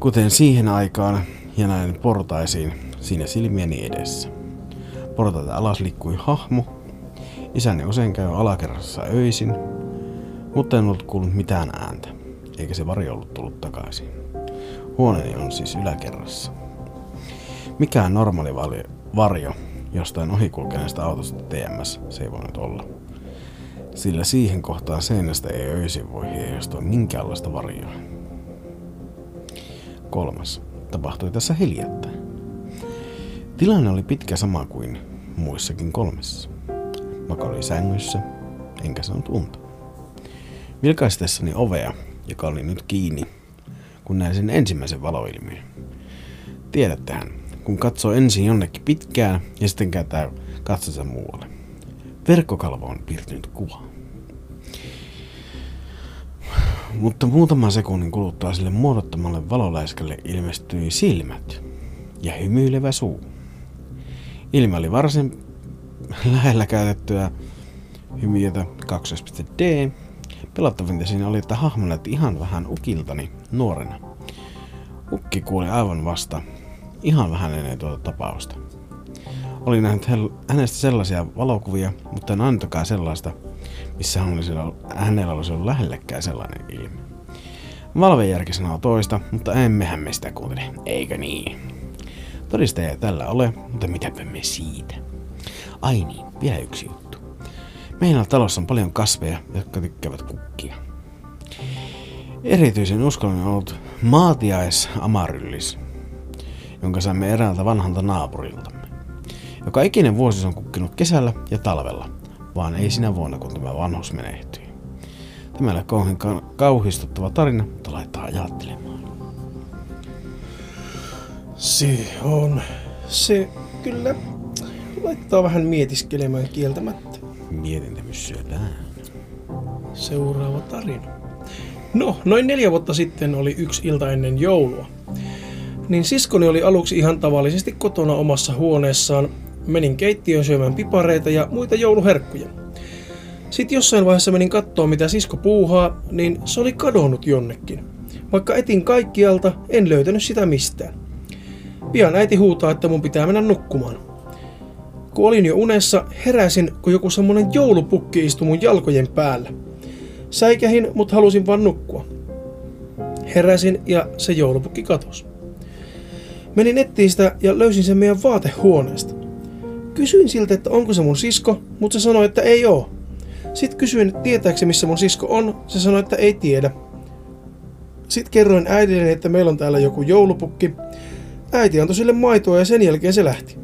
Kuten siihen aikaan ja näin portaisiin siinä silmieni edessä. Portaita alas liikkui hahmo. Isäni usein käy alakerrassa öisin, mutta en ollut kuullut mitään ääntä, eikä se varjo ollut tullut takaisin. Huoneeni on siis yläkerrassa. Mikään normaali varjo jostain ohikulkeneesta autosta TMS se ei voinut olla. Sillä siihen kohtaan seinästä ei öisin voi heijastua minkäänlaista varjoa. Kolmas tapahtui tässä hiljattain. Tilanne oli pitkä sama kuin muissakin kolmessa. Maka oli sängyssä, enkä saanut unta. Vilkaistessani ovea, joka oli nyt kiinni, kun näin sen ensimmäisen valoilmiön. Tiedättehän, kun katsoo ensin jonnekin pitkään ja sitten kääntää katsonsa muualle. Verkkokalvo on piirtynyt kuva. Mutta muutaman sekunnin kuluttua sille muodottomalle valoläiskälle ilmestyi silmät ja hymyilevä suu. Ilme oli varsin lähellä käytettyä hymiötä 2.d. Pelottavinta siinä oli, että hahmo näytti ihan vähän ukiltani nuorena. Ukki kuuli aivan vasta ihan vähän ennen tuota tapausta. Olin nähnyt hänestä sellaisia valokuvia, mutta en ainakaan sellaista, missä hän olisi, hänellä olisi ollut lähellekään sellainen ilme. Valvejärki sanoo toista, mutta emmehän me sitä kuuntele, eikö niin? Todisteja tällä ole, mutta mitäpä me siitä? Ai niin, vielä yksi juttu. Meillä talossa on paljon kasveja, jotka tykkäävät kukkia. Erityisen uskollinen on ollut maatiais amaryllis, jonka saimme eräältä vanhalta naapuriltamme. Joka ikinen vuosi on kukkinut kesällä ja talvella, vaan ei sinä vuonna, kun tämä vanhus menehtyi. Tämä ole kauhean kauhistuttava tarina, mutta laittaa ajattelemaan. Se on. Se kyllä laittaa vähän mietiskelemään kieltämättä. Mietintämys syödään. Seuraava tarina. No, noin neljä vuotta sitten oli yksi ilta ennen joulua. Niin siskoni oli aluksi ihan tavallisesti kotona omassa huoneessaan. Menin keittiöön syömään pipareita ja muita jouluherkkuja. Sitten jossain vaiheessa menin katsoa, mitä sisko puuhaa, niin se oli kadonnut jonnekin. Vaikka etin kaikkialta, en löytänyt sitä mistään. Pian äiti huutaa, että mun pitää mennä nukkumaan. Kun olin jo unessa, heräsin, kun joku semmonen joulupukki istui mun jalkojen päällä. Säikähin, mutta halusin vaan nukkua. Heräsin ja se joulupukki katosi. Menin ettiin sitä ja löysin sen meidän vaatehuoneesta. Kysyin siltä, että onko se mun sisko, mutta se sanoi, että ei oo. Sitten kysyin, että tietääkö se, missä mun sisko on. Se sanoi, että ei tiedä. Sitten kerroin äidille, että meillä on täällä joku joulupukki. Äiti antoi sille maitoa ja sen jälkeen se lähti.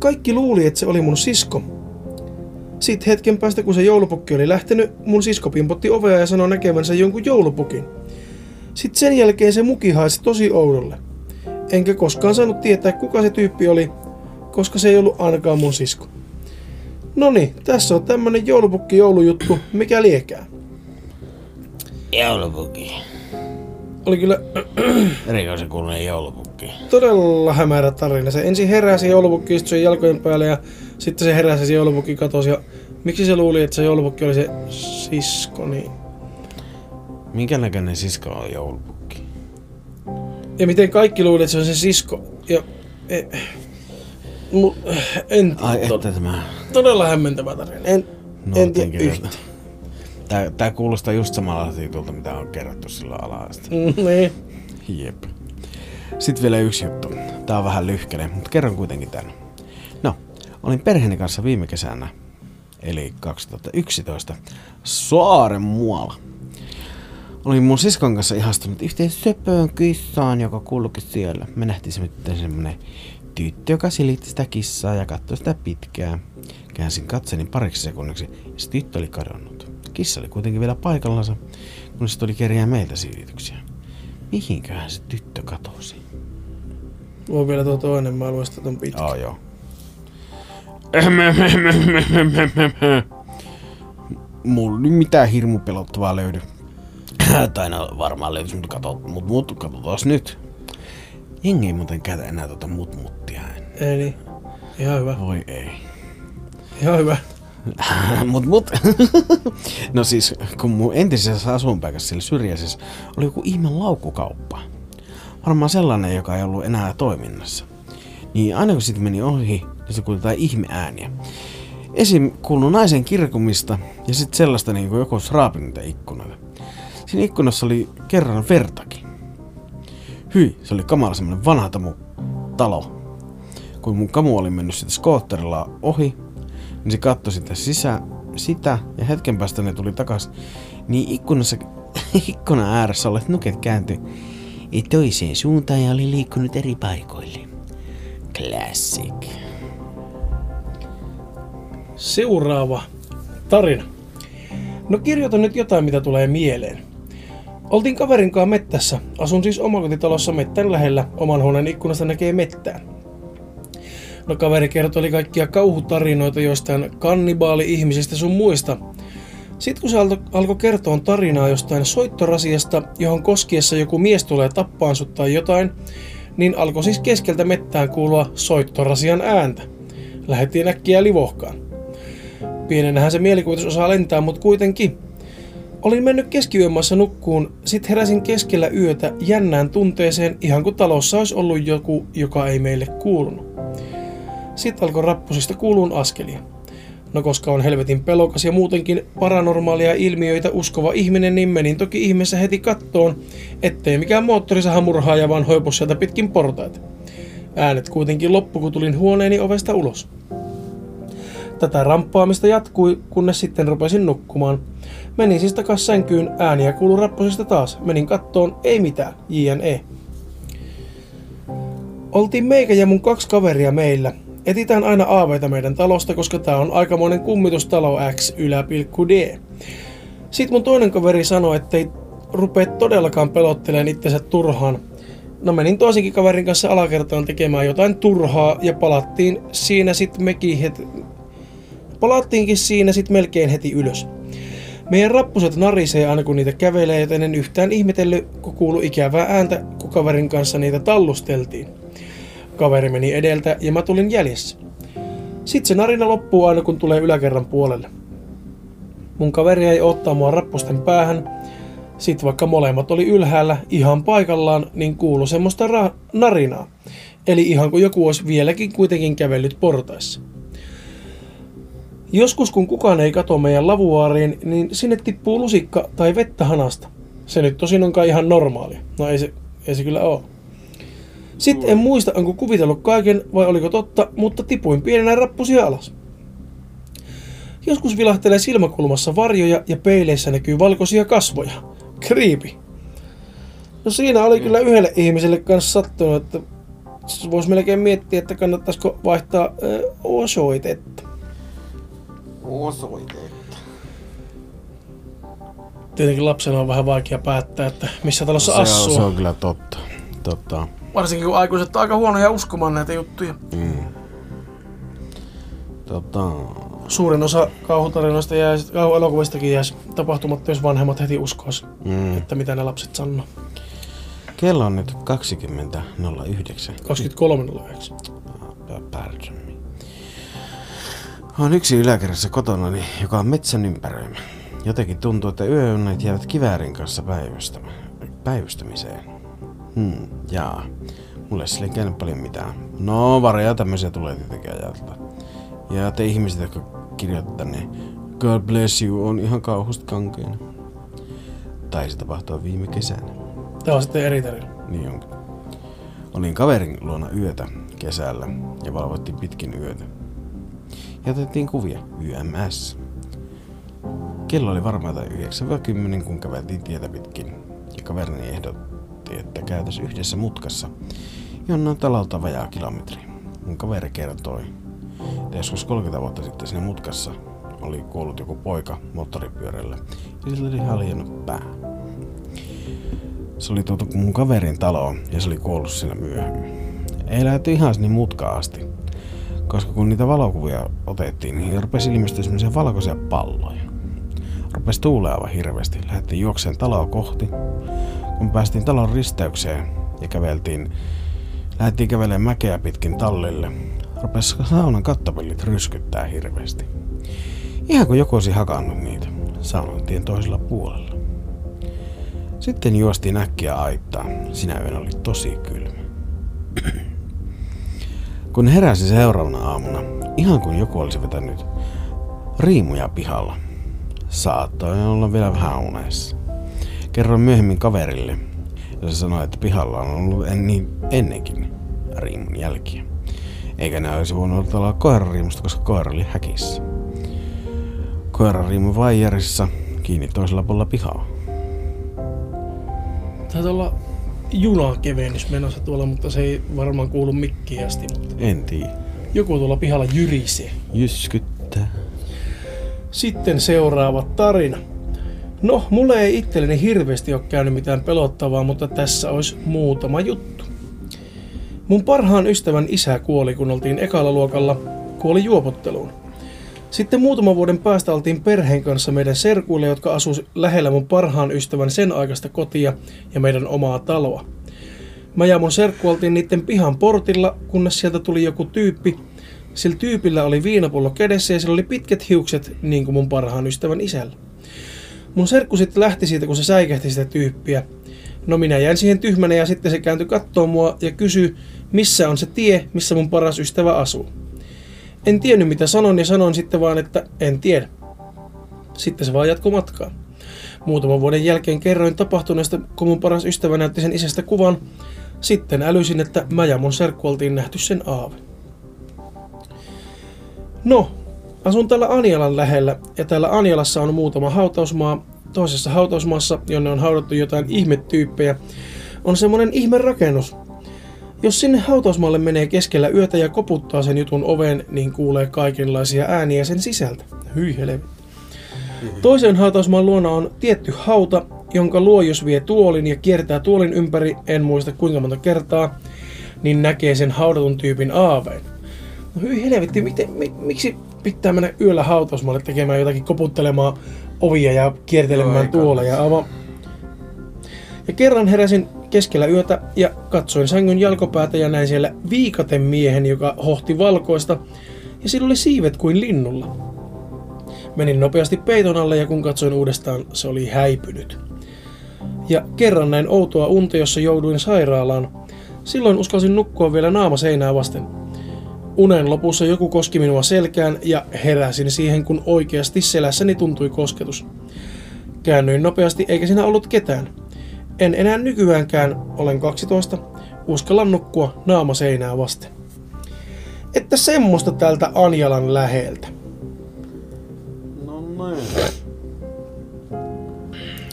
Kaikki luuli, että se oli mun sisko. Sitten hetken päästä, kun se joulupukki oli lähtenyt, mun sisko pimpotti ovea ja sanoi näkevänsä jonkun joulupukin. Sitten sen jälkeen se muki haisi tosi oudolle. Enkä koskaan saanut tietää, kuka se tyyppi oli, koska se ei ollut ainakaan mun sisko. Noni, tässä on tämmönen joulupukki joulujuttu, mikä liekää. Joulupukki. Oli kyllä Erikoisen kuulunen joulupukki. Todella hämärä tarina. Se ensin heräsi joulupukki istui sen jalkojen päälle ja sitten se heräsi se joulupukki katosi. Ja miksi se luuli, että se joulupukki oli se sisko, niin... Minkä näköinen sisko on joulupukki? Ja miten kaikki luuli, että se on se sisko. Ja... E, mu, en Ai to, että tämä... todella hämmentävä tarina. En, No, en tiedä. Tää, tää kuulostaa just samalla jutulta, mitä on kerrottu sillä alalla. Mm, niin. Jep. Sitten vielä yksi juttu. Tää on vähän lyhkäinen, mutta kerron kuitenkin tän. No, olin perheeni kanssa viime kesänä, eli 2011, Saaren muualla. Olin mun siskon kanssa ihastunut yhteen söpöön kissaan, joka kulki siellä. Me nähtiin sitten semmonen tyttö, joka silitti sitä kissaa ja katsoi sitä pitkään. Käänsin katseni pariksi sekunniksi ja se tyttö oli kadonnut. Kissa oli kuitenkin vielä paikallansa, kunnes tuli kerjää meiltä silityksiä. Mihinköhän se tyttö katosi? Mulla on vielä tuo toinen, mä luin sitä ton pitkä. Joo, joo. Mulla ei mitään hirmu pelottavaa löydy. tai no varmaan löytyisi, mutta kato, mut, mut katsotaan nyt. Jengi ei muuten käytä enää tuota mut muttia. Ei niin. Ihan hyvä. Voi ei. Ihan hyvä. mut mut. no siis, kun mun entisessä asuinpaikassa siellä syrjäisessä oli joku ihme laukkukauppa. Varmaan sellainen, joka ei ollut enää toiminnassa. Niin aina kun sitten meni ohi, niin se kuului jotain ihmeääniä. Esim. kuului naisen kirkumista ja sitten sellaista niin kuin joku raapinut niitä ikkunoita. Siinä ikkunassa oli kerran vertakin. Hyi, se oli kamala semmonen vanha tamu talo. Kun mun kamu oli mennyt sitä skootterilla ohi, niin se katsoi sitä sisä, sitä ja hetken päästä ne tuli takas. Niin ikkunassa, ikkunan ääressä olleet nuket kääntyi toiseen suuntaan ja oli liikkunut eri paikoille. Classic. Seuraava tarina. No kirjoita nyt jotain, mitä tulee mieleen. Oltiin kaverinkaan mettässä. Asun siis omakotitalossa mettän lähellä. Oman huoneen ikkunasta näkee mettään. No kaveri kertoi kaikkia kauhutarinoita joistain kannibaali-ihmisistä sun muista. Sitten kun se alko, kertoa tarinaa jostain soittorasiasta, johon koskiessa joku mies tulee tappaan sut tai jotain, niin alkoi siis keskeltä mettään kuulua soittorasian ääntä. Lähettiin äkkiä livohkaan. Pienenähän se mielikuvitus osaa lentää, mutta kuitenkin. Olin mennyt keskiyömässä nukkuun, sit heräsin keskellä yötä jännään tunteeseen, ihan kuin talossa olisi ollut joku, joka ei meille kuulunut. Sitten alkoi rappusista kuuluun askelia. No koska on helvetin pelokas ja muutenkin paranormaalia ilmiöitä uskova ihminen, niin menin toki ihmeessä heti kattoon, ettei mikään moottorisaha murhaaja vaan hoipu sieltä pitkin portaita. Äänet kuitenkin loppu, kun tulin huoneeni ovesta ulos. Tätä ramppaamista jatkui, kunnes sitten rupesin nukkumaan. Menin siis takas sänkyyn, ääniä kuulu rappusista taas. Menin kattoon, ei mitään, JNE. Oltiin meikä ja mun kaksi kaveria meillä. Etitään aina aaveita meidän talosta, koska tää on aikamoinen kummitustalo X yläpilkku D. Sitten mun toinen kaveri sanoi, ettei rupee todellakaan pelotteleen itsensä turhaan. No menin toisenkin kaverin kanssa alakertaan tekemään jotain turhaa ja palattiin siinä sitten mekin heti... Palattiinkin siinä sitten melkein heti ylös. Meidän rappuset narisee aina kun niitä kävelee, joten en yhtään ihmetellyt, kun kuulu ikävää ääntä, kun kaverin kanssa niitä tallusteltiin. Kaveri meni edeltä ja mä tulin jäljessä. Sitten se narina loppuu aina kun tulee yläkerran puolelle. Mun kaveri ei ottaa mua rappusten päähän. Sitten vaikka molemmat oli ylhäällä ihan paikallaan, niin kuulu semmoista ra- narinaa. Eli ihan kuin joku olisi vieläkin kuitenkin kävellyt portaissa. Joskus kun kukaan ei kato meidän lavuaariin, niin sinne tippuu lusikka tai vettä hanasta. Se nyt tosin onkaan ihan normaalia. No ei se, ei se kyllä ole. Sitten en muista, onko kuvitellut kaiken vai oliko totta, mutta tipuin pienenä rappusi alas. Joskus vilahtelee silmäkulmassa varjoja ja peileissä näkyy valkoisia kasvoja. Kriipi. No siinä oli kyllä yhdelle ihmiselle kanssa sattunut, että voisi melkein miettiä, että kannattaisiko vaihtaa ö, osoitetta. Osoitetta. Tietenkin lapsena on vähän vaikea päättää, että missä talossa Se on, asuu. se on kyllä totta. totta. Varsinkin kun aikuiset on aika huonoja uskomaan näitä juttuja. Mm. Tota, Suurin osa kauhutarinoista jää, kauhuelokuvistakin jäisi tapahtumatta, jos vanhemmat heti uskois, mm. että mitä ne lapset sanoo. Kello on nyt 20.09. 23.09. Pardon me. On yksi yläkerrassa kotona, joka on metsän ympäröimä. Jotenkin tuntuu, että yöunet jäävät kiväärin kanssa päivystämään. päivystämiseen. Hmm, jaa. Mulle sille ei käynyt paljon mitään. No, varoja tämmöisiä tulee tietenkin ajatella. Ja te ihmiset, jotka kirjoittaa tänne God bless you on ihan kauhusta kankeena. Tai se tapahtuu viime kesänä. Tämä on sitten eri tarina. Niin onkin. Olin kaverin luona yötä kesällä ja valvottiin pitkin yötä. Ja otettiin kuvia YMS. Kello oli varmaan jotain 9-10, kun käveltiin tietä pitkin. Ja kaverini ehdotti, että käytäisiin yhdessä mutkassa, jonne on talolta vajaa kilometri. Mun kaveri kertoi, että joskus 30 vuotta sitten siinä mutkassa oli kuollut joku poika moottoripyörällä ja sillä oli haljennut pää. Se oli tuotu mun kaverin talo ja se oli kuollut siinä myöhemmin. Ei lähdetty ihan sinne mutkaan asti. Koska kun niitä valokuvia otettiin, niin rupesi ilmestyä semmoisia valkoisia palloja. Rupesi tuulea aivan hirveästi. Lähdettiin juokseen taloa kohti. Kun päästiin talon risteykseen ja käveltiin, lähdettiin kävelemään mäkeä pitkin tallille. Rupesi saunan kattopellit ryskyttää hirveästi. Ihan kuin joku olisi hakannut niitä saunan tien toisella puolella. Sitten juostiin äkkiä aittaa. Sinä yönä oli tosi kylmä. Kun heräsi seuraavana aamuna, ihan kuin joku olisi vetänyt riimuja pihalla. Saattoi olla vielä vähän unessa. Kerroin myöhemmin kaverille, ja se sanoi, että pihalla on ollut en niin ennenkin riimun jälkiä. Eikä ne olisi voinut olla koirariimusta, koska koira oli häkissä. Koirariimu vaijarissa kiinni toisella puolella pihaa. Taitaa olla junakevennys menossa tuolla, mutta se ei varmaan kuulu mikkiin asti. Mutta En tiedä. joku tuolla pihalla jyrisee. Jyskyttää. Sitten seuraava tarina. No, mulle ei itselleni hirveästi ole käynyt mitään pelottavaa, mutta tässä olisi muutama juttu. Mun parhaan ystävän isä kuoli, kun oltiin ekalla luokalla, kuoli juopotteluun. Sitten muutaman vuoden päästä oltiin perheen kanssa meidän serkuille, jotka asuu lähellä mun parhaan ystävän sen aikaista kotia ja meidän omaa taloa. Mä ja mun serkku oltiin niiden pihan portilla, kunnes sieltä tuli joku tyyppi. Sillä tyypillä oli viinapullo kädessä ja sillä oli pitkät hiukset, niin kuin mun parhaan ystävän isällä. Mun serkku sitten lähti siitä, kun se säikähti sitä tyyppiä. No minä jäin siihen tyhmänä ja sitten se kääntyi kattoo mua ja kysyi, missä on se tie, missä mun paras ystävä asuu. En tiennyt mitä sanon ja sanoin sitten vaan, että en tiedä. Sitten se vaan jatkoi matkaa. Muutaman vuoden jälkeen kerroin tapahtuneesta, kun mun paras ystävä näytti sen isästä kuvan. Sitten älysin, että mä ja mun serkku oltiin nähty sen aave. No, asun täällä Anjalan lähellä ja täällä Anjalassa on muutama hautausmaa. Toisessa hautausmaassa, jonne on haudattu jotain ihmetyyppejä, on semmonen ihme rakennus. Jos sinne hautausmaalle menee keskellä yötä ja koputtaa sen jutun oveen, niin kuulee kaikenlaisia ääniä sen sisältä. Hyi. Toisen hautausmaan luona on tietty hauta, jonka luo jos vie tuolin ja kiertää tuolin ympäri, en muista kuinka monta kertaa, niin näkee sen haudatun tyypin aaveen. No hyi helvetti, miten, mi, miksi pitää mennä yöllä hautausmaalle tekemään jotakin koputtelemaan ovia ja kiertelemään Joo, ei tuoleja aivan. Ja kerran heräsin keskellä yötä ja katsoin sängyn jalkopäätä ja näin siellä viikaten miehen, joka hohti valkoista ja sillä oli siivet kuin linnulla. Menin nopeasti peiton alle ja kun katsoin uudestaan, se oli häipynyt. Ja kerran näin outoa unta, jossa jouduin sairaalaan. Silloin uskalsin nukkua vielä naama seinää vasten. Unen lopussa joku koski minua selkään ja heräsin siihen, kun oikeasti selässäni tuntui kosketus. Käännyin nopeasti eikä siinä ollut ketään. En enää nykyäänkään, olen 12, uskallan nukkua naama seinää vasten. Että semmoista täältä Anjalan läheltä. No näin.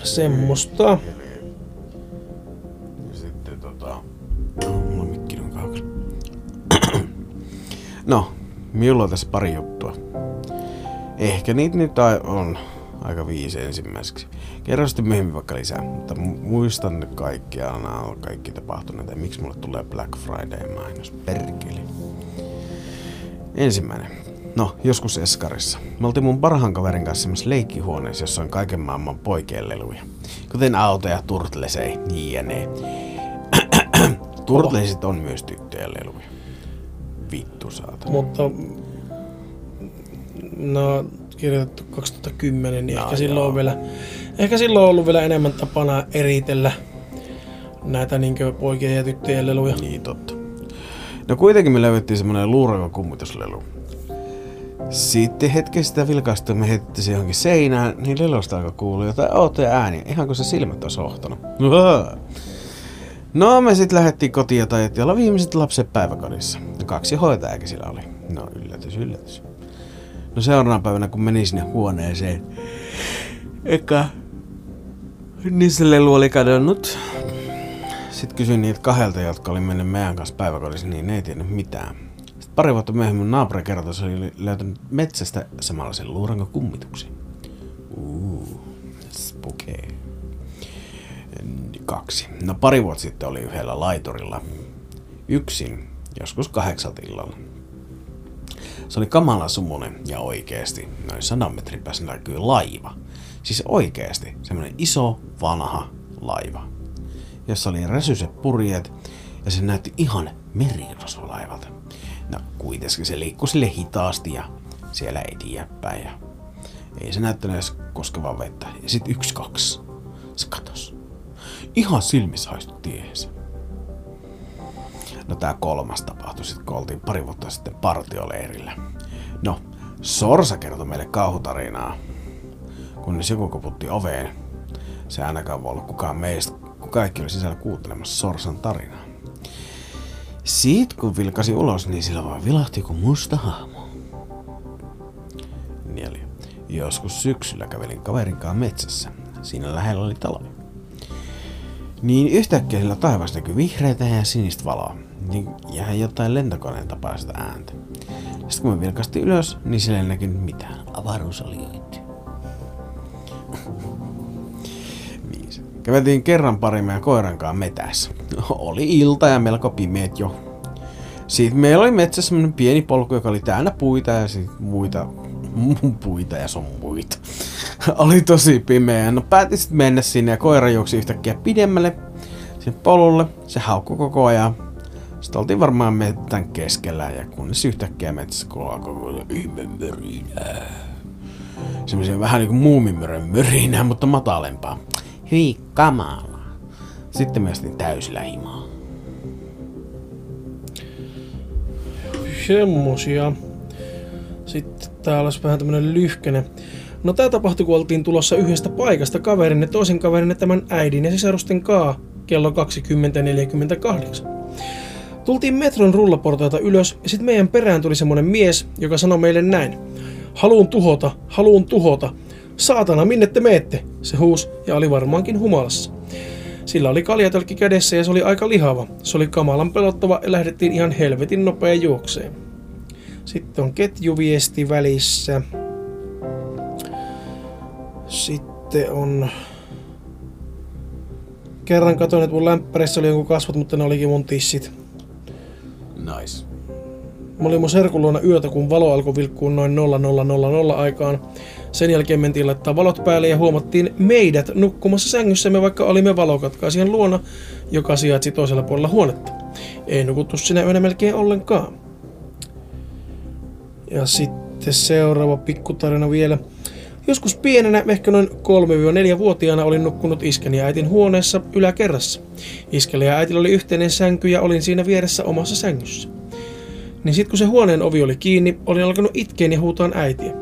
Semmoista. Minulla on tässä pari juttua. Ehkä niitä nyt on aika viisi ensimmäiseksi. Kerro sitten myöhemmin vaikka lisää, mutta mu- muistan nyt kaikkia, nämä on kaikki tapahtuneet ja miksi mulle tulee Black Friday mainos. Perkele. Ensimmäinen. No, joskus Eskarissa. Me oltiin mun parhaan kaverin kanssa semmoisessa leikkihuoneessa, jossa on kaiken maailman poikien leluja. Kuten autoja, turtlesei, jne. Turtlesit on myös tyttöjen leluja. Vittu saata. Mutta no, kirjoitettu 2010, niin No ehkä silloin joo. on vielä, ehkä silloin on ollut vielä enemmän tapana eritellä näitä niinkö poikien ja tyttöjen leluja. Niin totta. No kuitenkin me löydettiin semmonen luureva kummituslelu. Sitten hetken sitä vilkaistu me heitettiin se johonkin seinään, niin lelusta alkoi kuulua jotain outoja ääniä, ihan kuin se silmät olisi hohtanut. No me sitten lähdettiin kotiin ja taidettiin olla viimeiset lapset päiväkodissa. Ja kaksi hoitajaakin sillä oli. No yllätys, yllätys. No seuraavana päivänä kun menin sinne huoneeseen, eka, se lelu oli kadonnut. Sitten kysyin niitä kahdelta, jotka oli mennyt meidän kanssa päiväkodissa, niin ne ei tiennyt mitään. Sitten pari vuotta myöhemmin naapuri kertoi, että oli löytänyt metsästä samanlaisen luurangon kummituksen. Uuu, spooky. Kaksi. No pari vuotta sitten oli yhdellä laiturilla yksin, joskus kahdeksalta illalla. Se oli kamala sumunen ja oikeesti, noin sadan metrin päässä näkyy laiva. Siis oikeesti, semmonen iso, vanha laiva jossa oli räsyiset purjeet ja se näytti ihan merirosvolaivalta. No kuitenkin se liikkui sille hitaasti ja siellä eteenpäin ja ei se näyttänyt edes koskevan vettä. Ja sit yksi, kaksi, se katos. Ihan silmissä tiehensä. No tää kolmas tapahtui sitten, kun oltiin pari vuotta sitten partioleirillä. No, Sorsa kertoi meille kauhutarinaa, kunnes joku koputti oveen. Se ainakaan voi olla kukaan meistä, kun kaikki oli sisällä kuuntelemassa Sorsan tarinaa. Siitä kun vilkasi ulos, niin sillä vaan vilahti kuin musta hahmo. Neljä. Joskus syksyllä kävelin kaverinkaan metsässä. Siinä lähellä oli talo. Niin yhtäkkiä sillä taivas näkyi vihreitä ja sinistä valoa. Niin ja jotain lentokoneen tapaista ääntä. Sitten kun me vilkasti ylös, niin sillä ei näkynyt mitään. Avaruusolioita. Viisi. Käveltiin kerran pari meidän koirankaan metässä. Oli ilta ja melko pimeät jo. Sitten meillä oli metsässä semmonen pieni polku, joka oli täynnä puita ja sit muita puita ja sun muita. oli tosi pimeä. No päätin sitten mennä sinne ja koira juoksi yhtäkkiä pidemmälle sinne polulle. Se haukkui koko ajan. Sitten oltiin varmaan mettän keskellä ja kunnes yhtäkkiä metsässä kun alkoi ihmemörinää. Semmoisia vähän niinku muumimörön mörinää, mutta matalempaa. Hyi kamala. Sitten me astin täysillä himaa. Semmosia. Sitten täällä olisi vähän tämmönen lyhkänen. No tää tapahtui, kun oltiin tulossa yhdestä paikasta kaverinne, toisen kaverinne tämän äidin ja sisarusten kaa kello 20.48. Tultiin metron rullaportaita ylös ja sitten meidän perään tuli semmonen mies, joka sanoi meille näin. Haluun tuhota, haluun tuhota. Saatana, minne te meette? Se huus ja oli varmaankin humalassa. Sillä oli kaljatölkki kädessä ja se oli aika lihava. Se oli kamalan pelottava ja lähdettiin ihan helvetin nopea juokseen. Sitten on ketjuviesti välissä. Sitten on... Kerran katsoin, että mun lämpärissä oli jonkun kasvot, mutta ne olikin mun tissit. Nice. Mä olin mun serkun luona yötä, kun valo alkoi vilkkuun noin 0000 aikaan. Sen jälkeen mentiin laittaa valot päälle ja huomattiin meidät nukkumassa sängyssämme, vaikka olimme valokatkaisijan luona, joka sijaitsi toisella puolella huonetta. Ei nukuttu sinä yönä melkein ollenkaan. Ja sitten seuraava pikkutarina vielä. Joskus pienenä, ehkä noin 3-4-vuotiaana, olin nukkunut isken ja äitin huoneessa yläkerrassa. Iskellä ja äitillä oli yhteinen sänky ja olin siinä vieressä omassa sängyssä. Niin sitten kun se huoneen ovi oli kiinni, olin alkanut itkeen ja huutaan äitiä.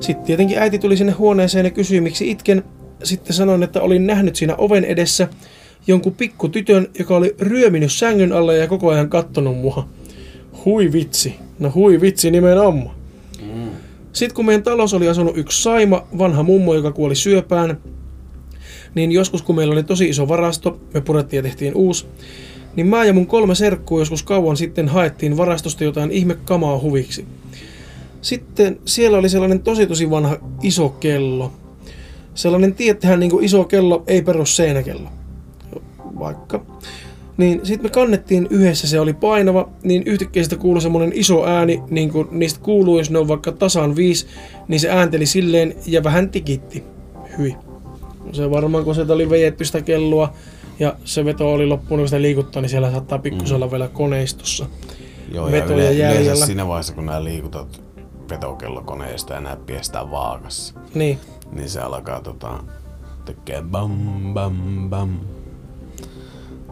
Sitten tietenkin äiti tuli sinne huoneeseen ja kysyi miksi itken. Sitten sanoin, että olin nähnyt siinä oven edessä jonkun pikku tytön, joka oli ryöminyt sängyn alle ja koko ajan kattonut mua. Hui vitsi. No hui vitsi nimenomaan. Sitten kun meidän talossa oli asunut yksi Saima, vanha mummo, joka kuoli syöpään, niin joskus kun meillä oli tosi iso varasto, me purettiin ja tehtiin uusi, niin mä ja mun kolme serkkua joskus kauan sitten haettiin varastosta jotain ihme kamaa huviksi. Sitten siellä oli sellainen tosi tosi vanha iso kello. Sellainen, tiettähän niin iso kello, ei perus seinäkello. Vaikka. Niin sitten me kannettiin yhdessä, se oli painava, niin yhtäkkiä sitä kuului semmonen iso ääni, niin kuin niistä kuuluu, jos ne on vaikka tasan viisi, niin se äänteli silleen ja vähän tikitti. Hyi. Se varmaan, kun sieltä oli vejetty sitä kelloa ja se veto oli loppunut, kun sitä liikuttaa, niin siellä saattaa pikkusella mm. vielä koneistossa. Joo, Vetoja ja yle- jäljellä. yleensä siinä vaiheessa, kun nää liikutat vetokellokoneesta ja nää piestää vaakassa, Niin. niin se alkaa tota, tekee bam bam bam.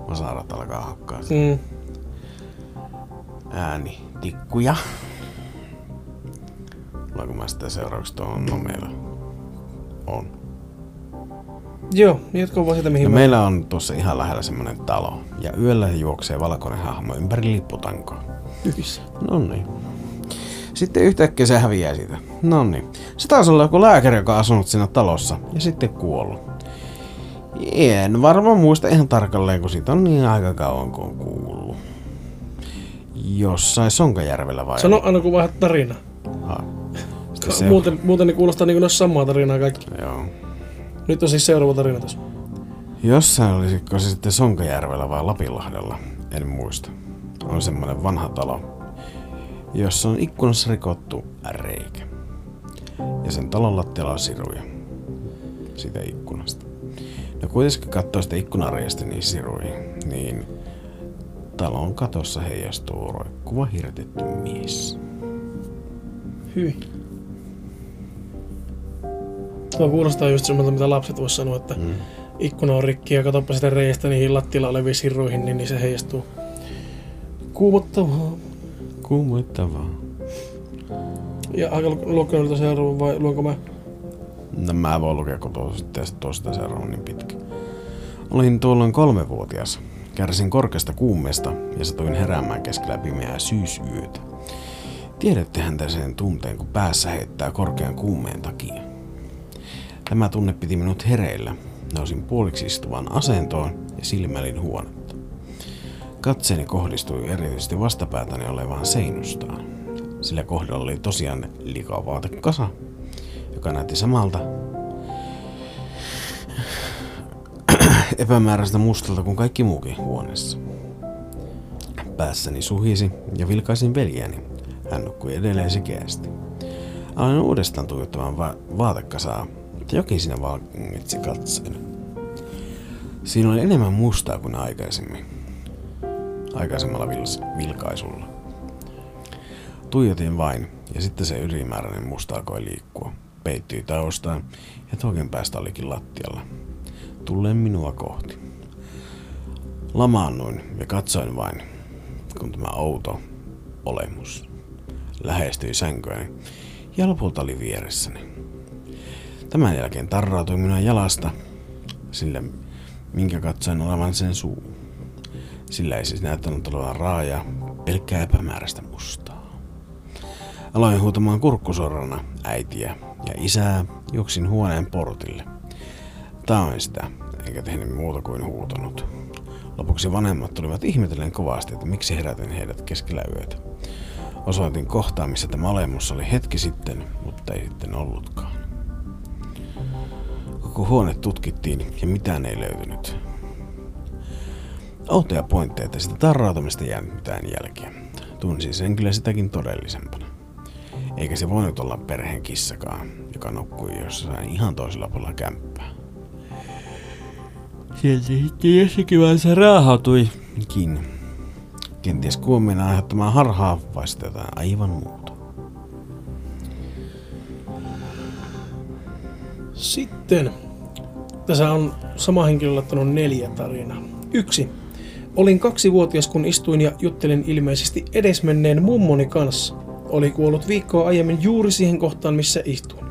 Vasarat alkaa hakkaa mm. Ääni tikkuja. Ollaanko mä sitten seuraavaksi tuon no meillä on. Joo, jatko vaan sitä mihin No mä... meillä on tuossa ihan lähellä semmonen talo. Ja yöllä juoksee valkoinen hahmo ympäri lipputankoa. Hyvissä. No niin. Sitten yhtäkkiä se häviää siitä. No niin. Se taisi olla joku lääkäri, joka on asunut siinä talossa ja sitten kuollut. En varmaan muista ihan tarkalleen, kun siitä on niin aika kauan kuin on kuullut. Jossain Sonkajärvellä vai? Sano aina kun vaihdat tarinaa. Se... Muuten, muuten ne kuulostaa niin kuin samaa tarinaa kaikki. Joo. Nyt on siis seuraava tarina tässä. Jossain olisiko se sitten Sonkajärvellä vai Lapinlahdella, en muista. On semmoinen vanha talo, jossa on ikkunassa rikottu reikä. Ja sen talon lattialla on siruja siitä ikkunasta. No kuitenkin kun katsoo sitä ikkunareista niin siruihin, niin talon katossa heijastuu roikkuva hirtetty mies. Hyi. Tuo kuulostaa just semmoilta, mitä lapset vois sanoa, että mm. ikkuna on rikki ja katsoppa sitä reiästä niihin lattialla oleviin sirruihin, niin, niin se heijastuu. Kuumottavaa. Kuumoittavaa. Ja aika luokka noita seuraavan vai luonko mä? No mä voin lukea, kun tuosta, tuosta seuraavan niin pitkä. Olin tuolloin kolmevuotias. Kärsin korkeasta kuumeesta ja satuin heräämään keskellä pimeää syysyötä. Tiedättehän te sen tunteen, kun päässä heittää korkean kuumeen takia. Tämä tunne piti minut hereillä. Nousin puoliksi istuvaan asentoon ja silmäilin huonetta. Katseeni kohdistui erityisesti vastapäätäni olevaan seinustaan. Sillä kohdalla oli tosiaan likavaatekasa, joka näytti samalta epämääräistä mustalta kuin kaikki muukin huoneessa. Päässäni suhisi ja vilkaisin veljeni. Hän nukkui edelleen sikeästi. Aloin uudestaan tuijottamaan va- vaatekasaa, mutta jokin siinä vangitsi katseen. Siinä oli enemmän mustaa kuin aikaisemmin. Aikaisemmalla vil- vilkaisulla. Tuijotin vain, ja sitten se ylimääräinen musta alkoi liikkua. Peittyi taustaan, ja toinen päästä olikin lattialla. Tulleen minua kohti. Lamaannuin ja katsoin vain, kun tämä outo olemus lähestyi sänkyäni ja lopulta oli vieressäni. Tämän jälkeen tarrautui minua jalasta, sillä minkä katsoin olevan sen suu. Sillä ei siis näyttänyt olevan raaja, pelkkää epämääräistä mustaa. Aloin huutamaan kurkkusorana äitiä ja isää juoksin huoneen portille. Taoin sitä, enkä tehnyt muuta kuin huutanut. Lopuksi vanhemmat tulivat ihmetellen kovasti, että miksi herätin heidät keskellä yötä. Osoitin kohtaa, missä tämä olemus oli hetki sitten, mutta ei sitten ollutkaan. Koko huone tutkittiin ja mitään ei löytynyt. Outoja pointteja, että sitä tarrautumista jäänyt mitään jälkiä. Tunsin sen kyllä sitäkin todellisempana. Eikä se voinut olla perheen kissakaan, joka nukkui jossain ihan toisella puolella kämppää. Sieltä sitten jossakin vaiheessa raahautuikin. Kenties kuumien aiheuttamaan harhaa vai sitten jotain aivan muuta. Sitten. Tässä on sama henkilö laittanut neljä tarinaa. Yksi. Olin kaksivuotias, kun istuin ja juttelin ilmeisesti edesmenneen mummoni kanssa. Oli kuollut viikkoa aiemmin juuri siihen kohtaan, missä istuin.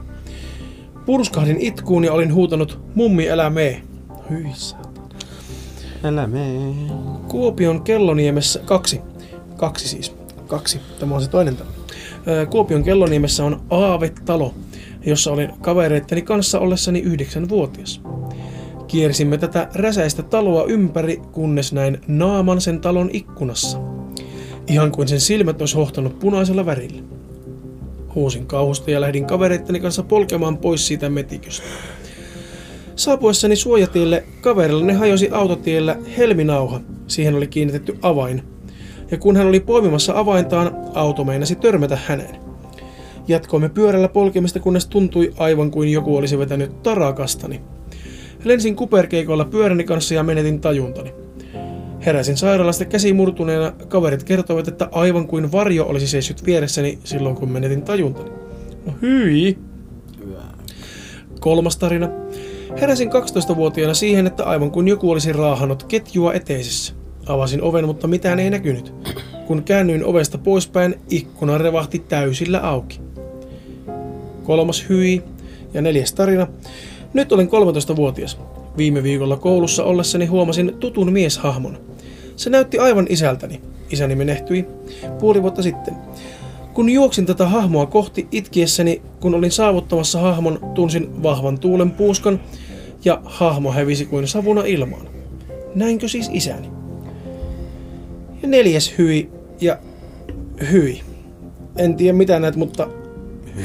Purskahdin itkuun ja olin huutanut, mummi älä mee. Hyi. Älä mee. Kuopion Kelloniemessä kaksi. Kaksi siis. Kaksi. Tämä on se toinen talo. Kuopion Kelloniemessä on Aavetalo, jossa olin kavereitteni kanssa ollessani yhdeksänvuotias. Kiersimme tätä räsäistä taloa ympäri, kunnes näin naaman sen talon ikkunassa. Ihan kuin sen silmät olisi hohtanut punaisella värillä. Huusin kauhusta ja lähdin kavereitteni kanssa polkemaan pois siitä metiköstä. Saapuessani suojatielle kaverillani hajosi autotiellä helminauha. Siihen oli kiinnitetty avain. Ja kun hän oli poimimassa avaintaan, auto meinasi törmätä häneen. Jatkoimme pyörällä polkemista, kunnes tuntui aivan kuin joku olisi vetänyt tarakastani. Lensin kuperkeikolla pyöräni kanssa ja menetin tajuntani. Heräsin sairaalasta käsi murtuneena, kaverit kertoivat, että aivan kuin varjo olisi seissyt vieressäni silloin kun menetin tajuntani. No hyi! Kolmas tarina. Heräsin 12-vuotiaana siihen, että aivan kuin joku olisi raahannut ketjua eteisessä. Avasin oven, mutta mitään ei näkynyt. Kun käännyin ovesta poispäin, ikkuna revahti täysillä auki. Kolmas hyi ja neljäs tarina. Nyt olen 13-vuotias. Viime viikolla koulussa ollessani huomasin tutun mieshahmon. Se näytti aivan isältäni. Isäni menehtyi puoli vuotta sitten. Kun juoksin tätä hahmoa kohti itkiessäni, kun olin saavuttamassa hahmon, tunsin vahvan tuulen puuskan ja hahmo hävisi kuin savuna ilmaan. Näinkö siis isäni? Ja neljäs hyi ja hyi. En tiedä mitä näet, mutta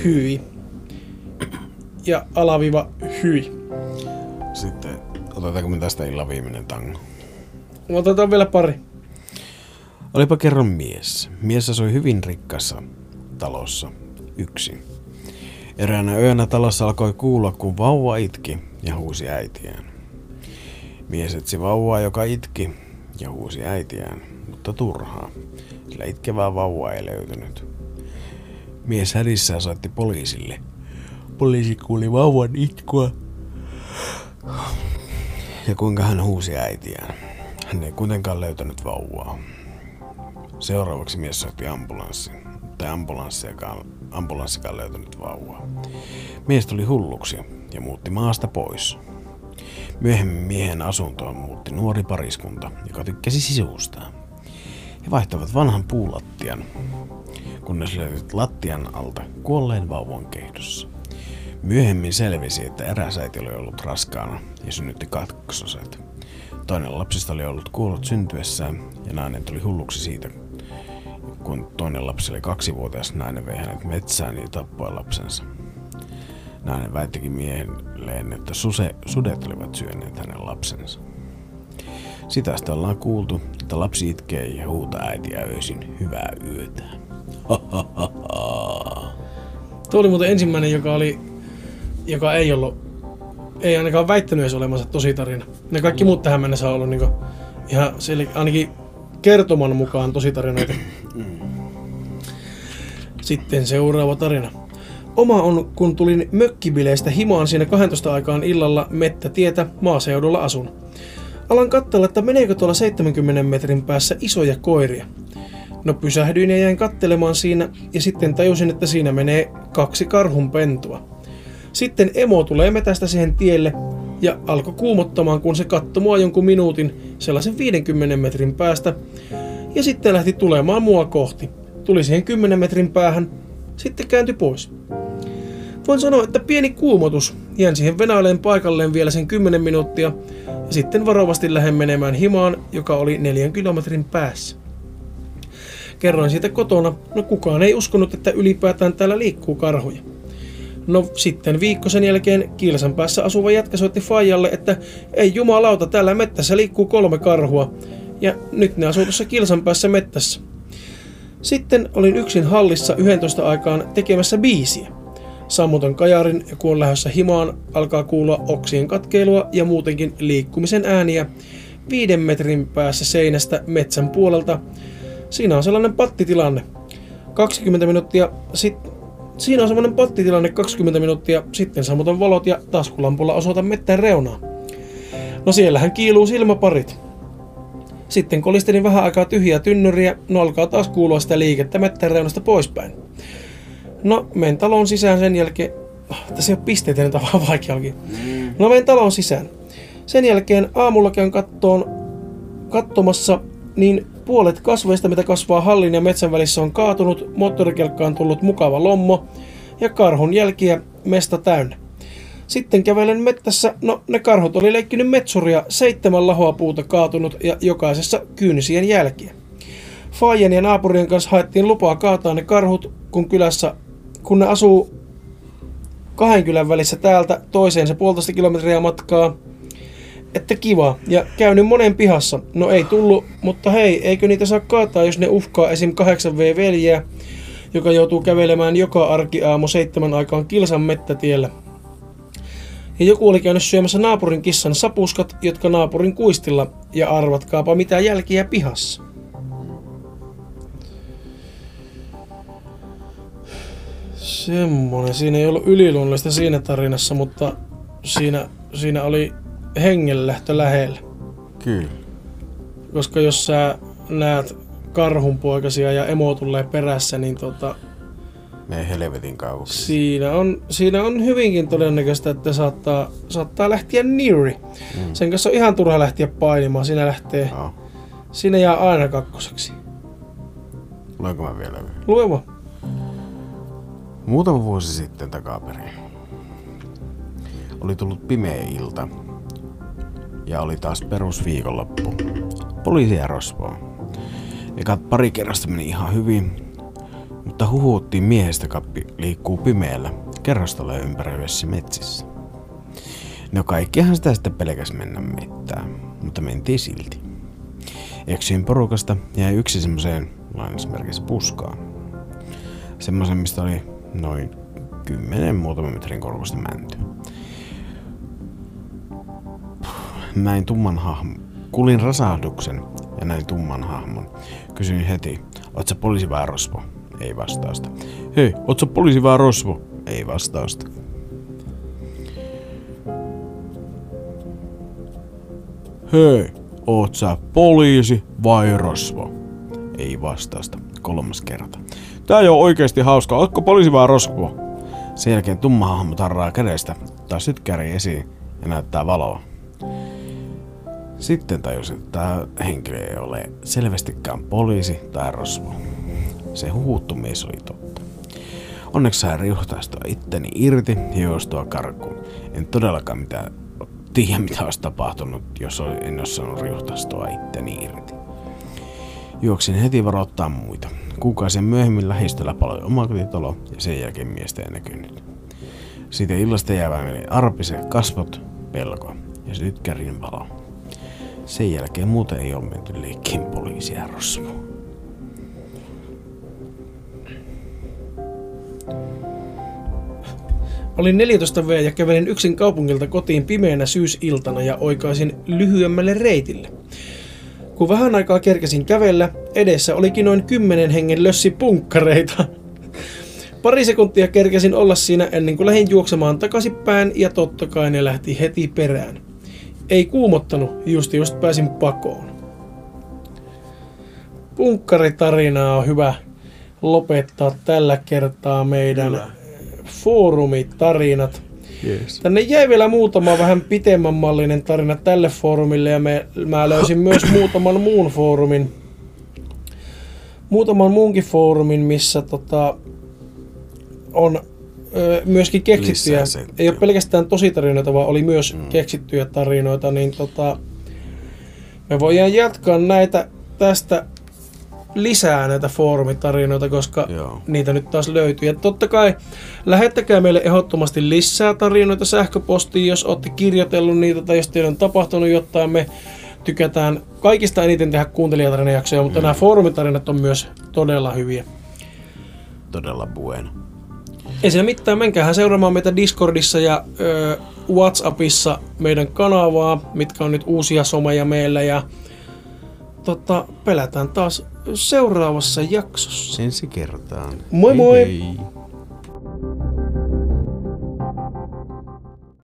hyi. Ja alaviva hyi. Sitten otetaanko me tästä illan viimeinen tango? Otetaan vielä pari. Olipa kerran mies. Mies asui hyvin rikkassa talossa yksin. Eräänä yönä talossa alkoi kuulla, kun vauva itki ja huusi äitiään. Mies etsi vauvaa, joka itki ja huusi äitiään, mutta turhaa, sillä itkevää vauvaa ei löytynyt. Mies hädissään soitti poliisille. Poliisi kuuli vauvan itkua ja kuinka hän huusi äitiään. Hän ei kuitenkaan löytänyt vauvaa. Seuraavaksi mies soitti ambulanssin, mutta ei ambulanssiakaan, ambulanssikaan löytänyt vauvaa. Mies tuli hulluksi ja muutti maasta pois. Myöhemmin miehen asuntoon muutti nuori pariskunta, joka tykkäsi sisuustaan. He vaihtoivat vanhan puulattian, kunnes löytyivät lattian alta kuolleen vauvan kehdossa. Myöhemmin selvisi, että eräs äiti oli ollut raskaana ja synnytti kaksoset. Toinen lapsista oli ollut kuollut syntyessään ja nainen tuli hulluksi siitä, kun toinen lapsi oli kaksivuotias, nainen vei hänet metsään ja tappoi lapsensa. Nainen väittikin miehelleen, että suse, sudet olivat syöneet hänen lapsensa. Sitä sitten ollaan kuultu, että lapsi itkee ja huutaa äitiä öisin hyvää yötä. Tuo oli muuten ensimmäinen, joka oli, joka ei ollut, ei ainakaan väittänyt edes olemansa tosi tarina. Ne kaikki muut tähän mennessä on ollut niinku ihan sel- ainakin kertoman mukaan tosi tarinoita. Sitten seuraava tarina. Oma on, kun tulin mökkibileistä himaan siinä 12 aikaan illalla mettätietä maaseudulla asun. Alan katsella, että meneekö tuolla 70 metrin päässä isoja koiria. No pysähdyin ja jäin kattelemaan siinä ja sitten tajusin, että siinä menee kaksi karhunpentua. Sitten emo tulee metästä siihen tielle ja alkoi kuumottamaan, kun se katsoi mua jonkun minuutin sellaisen 50 metrin päästä ja sitten lähti tulemaan mua kohti. Tuli siihen 10 metrin päähän, sitten kääntyi pois. Voin sanoa, että pieni kuumotus. Jään siihen venaileen paikalleen vielä sen 10 minuuttia ja sitten varovasti lähden menemään himaan, joka oli neljän kilometrin päässä. Kerroin siitä kotona, no kukaan ei uskonut, että ylipäätään täällä liikkuu karhuja. No sitten viikko sen jälkeen Kilsan päässä asuva jätkä soitti Fajalle, että ei jumalauta, täällä mettässä liikkuu kolme karhua. Ja nyt ne asuu tuossa Kilsan päässä mettässä. Sitten olin yksin hallissa 11 aikaan tekemässä biisiä. Sammutan kajarin ja kun on lähdössä himaan, alkaa kuulua oksien katkeilua ja muutenkin liikkumisen ääniä viiden metrin päässä seinästä metsän puolelta. Siinä on sellainen pattitilanne. 20 minuuttia sitten Siinä on semmoinen pattitilanne 20 minuuttia, sitten sammutan valot ja taskulampulla osoitan mettän reunaa. No siellähän kiiluu silmäparit. Sitten kolistelin vähän aikaa tyhjää tynnyriä, no alkaa taas kuulua sitä liikettä mettän reunasta poispäin. No, menen talon sisään sen jälkeen... Oh, tässä ei ole pisteitä, nyt on vaan vaikea onkin. No, menen talon sisään. Sen jälkeen aamulla käyn kattoon, katsomassa, niin puolet kasveista, mitä kasvaa hallin ja metsän välissä, on kaatunut, moottorikelkkaan tullut mukava lommo ja karhun jälkiä mesta täynnä. Sitten kävelen mettässä, no ne karhut oli leikkinyt metsuria, seitsemän lahoa puuta kaatunut ja jokaisessa kyynisien jälkiä. Fajen ja naapurien kanssa haettiin lupaa kaataa ne karhut, kun kylässä, kun ne asuu kahden kylän välissä täältä toiseen se puolitoista kilometriä matkaa. Että kiva. Ja käynyt monen pihassa. No ei tullut, mutta hei, eikö niitä saa kaataa, jos ne uhkaa esim. 8V veljeä, joka joutuu kävelemään joka arkiaamu seitsemän aikaan kilsan mettätiellä. Ja joku oli käynyt syömässä naapurin kissan sapuskat, jotka naapurin kuistilla, ja arvatkaapa mitä jälkiä pihassa. Semmonen. Siinä ei ollut yliluonnollista siinä tarinassa, mutta siinä, siinä oli hengenlähtö lähellä. Kyllä. Koska jos sä näet karhunpoikasia ja emo tulee perässä, niin tota, Me helvetin kauaksi. siinä, on, siinä on hyvinkin todennäköistä, että saattaa, saattaa lähteä Niri. Mm. Sen kanssa on ihan turha lähteä painimaan. Siinä lähtee, Joo. siinä jää aina kakkoseksi. Luenko mä vielä? Lue vaan. Muutama vuosi sitten takaperin oli tullut pimeä ilta ja oli taas perusviikonloppu. Poliisi ja rosvoa. Ekat pari kerrasta meni ihan hyvin, mutta huhuuttiin miehestä kappi liikkuu pimeällä kerrostalojen ympäröivissä metsissä. No kaikkihan sitä sitten pelkäs mennä mettään, mutta mentiin silti. Eksyin porukasta ja yksi semmoiseen lainausmerkissä puskaan. Semmoisen, mistä oli noin 10 muutaman metrin korkuista mäntyä. Näin tumman hahmon. Kulin rasahduksen ja näin tumman hahmon. Kysyin heti, oot sä poliisi vai rosvo? Ei vastausta. Hei, oot sä poliisi vai rosvo? Ei vastausta. Hei, oot sä poliisi vai rosvo? Ei vastausta. Kolmas kerta. Tää ei oo oikeesti hauska. Ootko poliisi vai rosvo? Sen jälkeen tumma hahmo tarraa kädestä, ottaa sytkäri esiin ja näyttää valoa. Sitten tajusin, että tämä henkilö ei ole selvästikään poliisi tai rosvo. Se huhuttu mies oli totta. Onneksi sain riuhtaistua itteni irti ja juostua karkuun. En todellakaan mitään tiedä, mitä olisi tapahtunut, jos en olisi saanut riuhtaistua itteni irti. Juoksin heti varoittaa muita. Kuukausien myöhemmin lähistöllä paloi omakotitalo ja sen jälkeen miestä ei näkynyt. Siitä illasta jäävää meni kasvot, pelko ja sytkärin valo. Sen jälkeen muuten ei ole menty leikkiin poliisia rosvoon. Olin 14 V ja kävelin yksin kaupungilta kotiin pimeänä syysiltana ja oikaisin lyhyemmälle reitille. Kun vähän aikaa kerkesin kävellä, edessä olikin noin kymmenen hengen lössi punkkareita. Pari sekuntia kerkesin olla siinä ennen kuin lähdin juoksemaan takaisinpäin ja totta kai ne lähti heti perään. Ei kuumottanut, just just pääsin pakoon. Punkkaritarinaa on hyvä lopettaa tällä kertaa meidän Kyllä. foorumitarinat. Yes. Tänne jäi vielä muutama vähän pitemmän mallinen tarina tälle foorumille ja me, mä löysin myös muutaman muun foorumin. Muutaman muunkin foorumin, missä tota, on myöskin keksittyjä. Ei ole pelkästään tositarinoita, vaan oli myös mm. keksittyjä tarinoita, niin tota, me voidaan jatkaa näitä tästä lisää näitä foorumitarinoita, koska Joo. niitä nyt taas löytyy. Ja totta kai lähettäkää meille ehdottomasti lisää tarinoita sähköpostiin, jos olette kirjoitellut niitä tai jos teillä on tapahtunut jotain. Me tykätään kaikista eniten tehdä kuuntelijatarinajaksoja, mutta mm. nämä foorumitarinat on myös todella hyviä. Todella bueno. Ei siinä mitään, menkäähän seuraamaan meitä Discordissa ja ö, Whatsappissa meidän kanavaa, mitkä on nyt uusia someja meillä ja tota, pelätään taas seuraavassa jaksossa. Sensi kertaan. Moi Hei moi! Hei.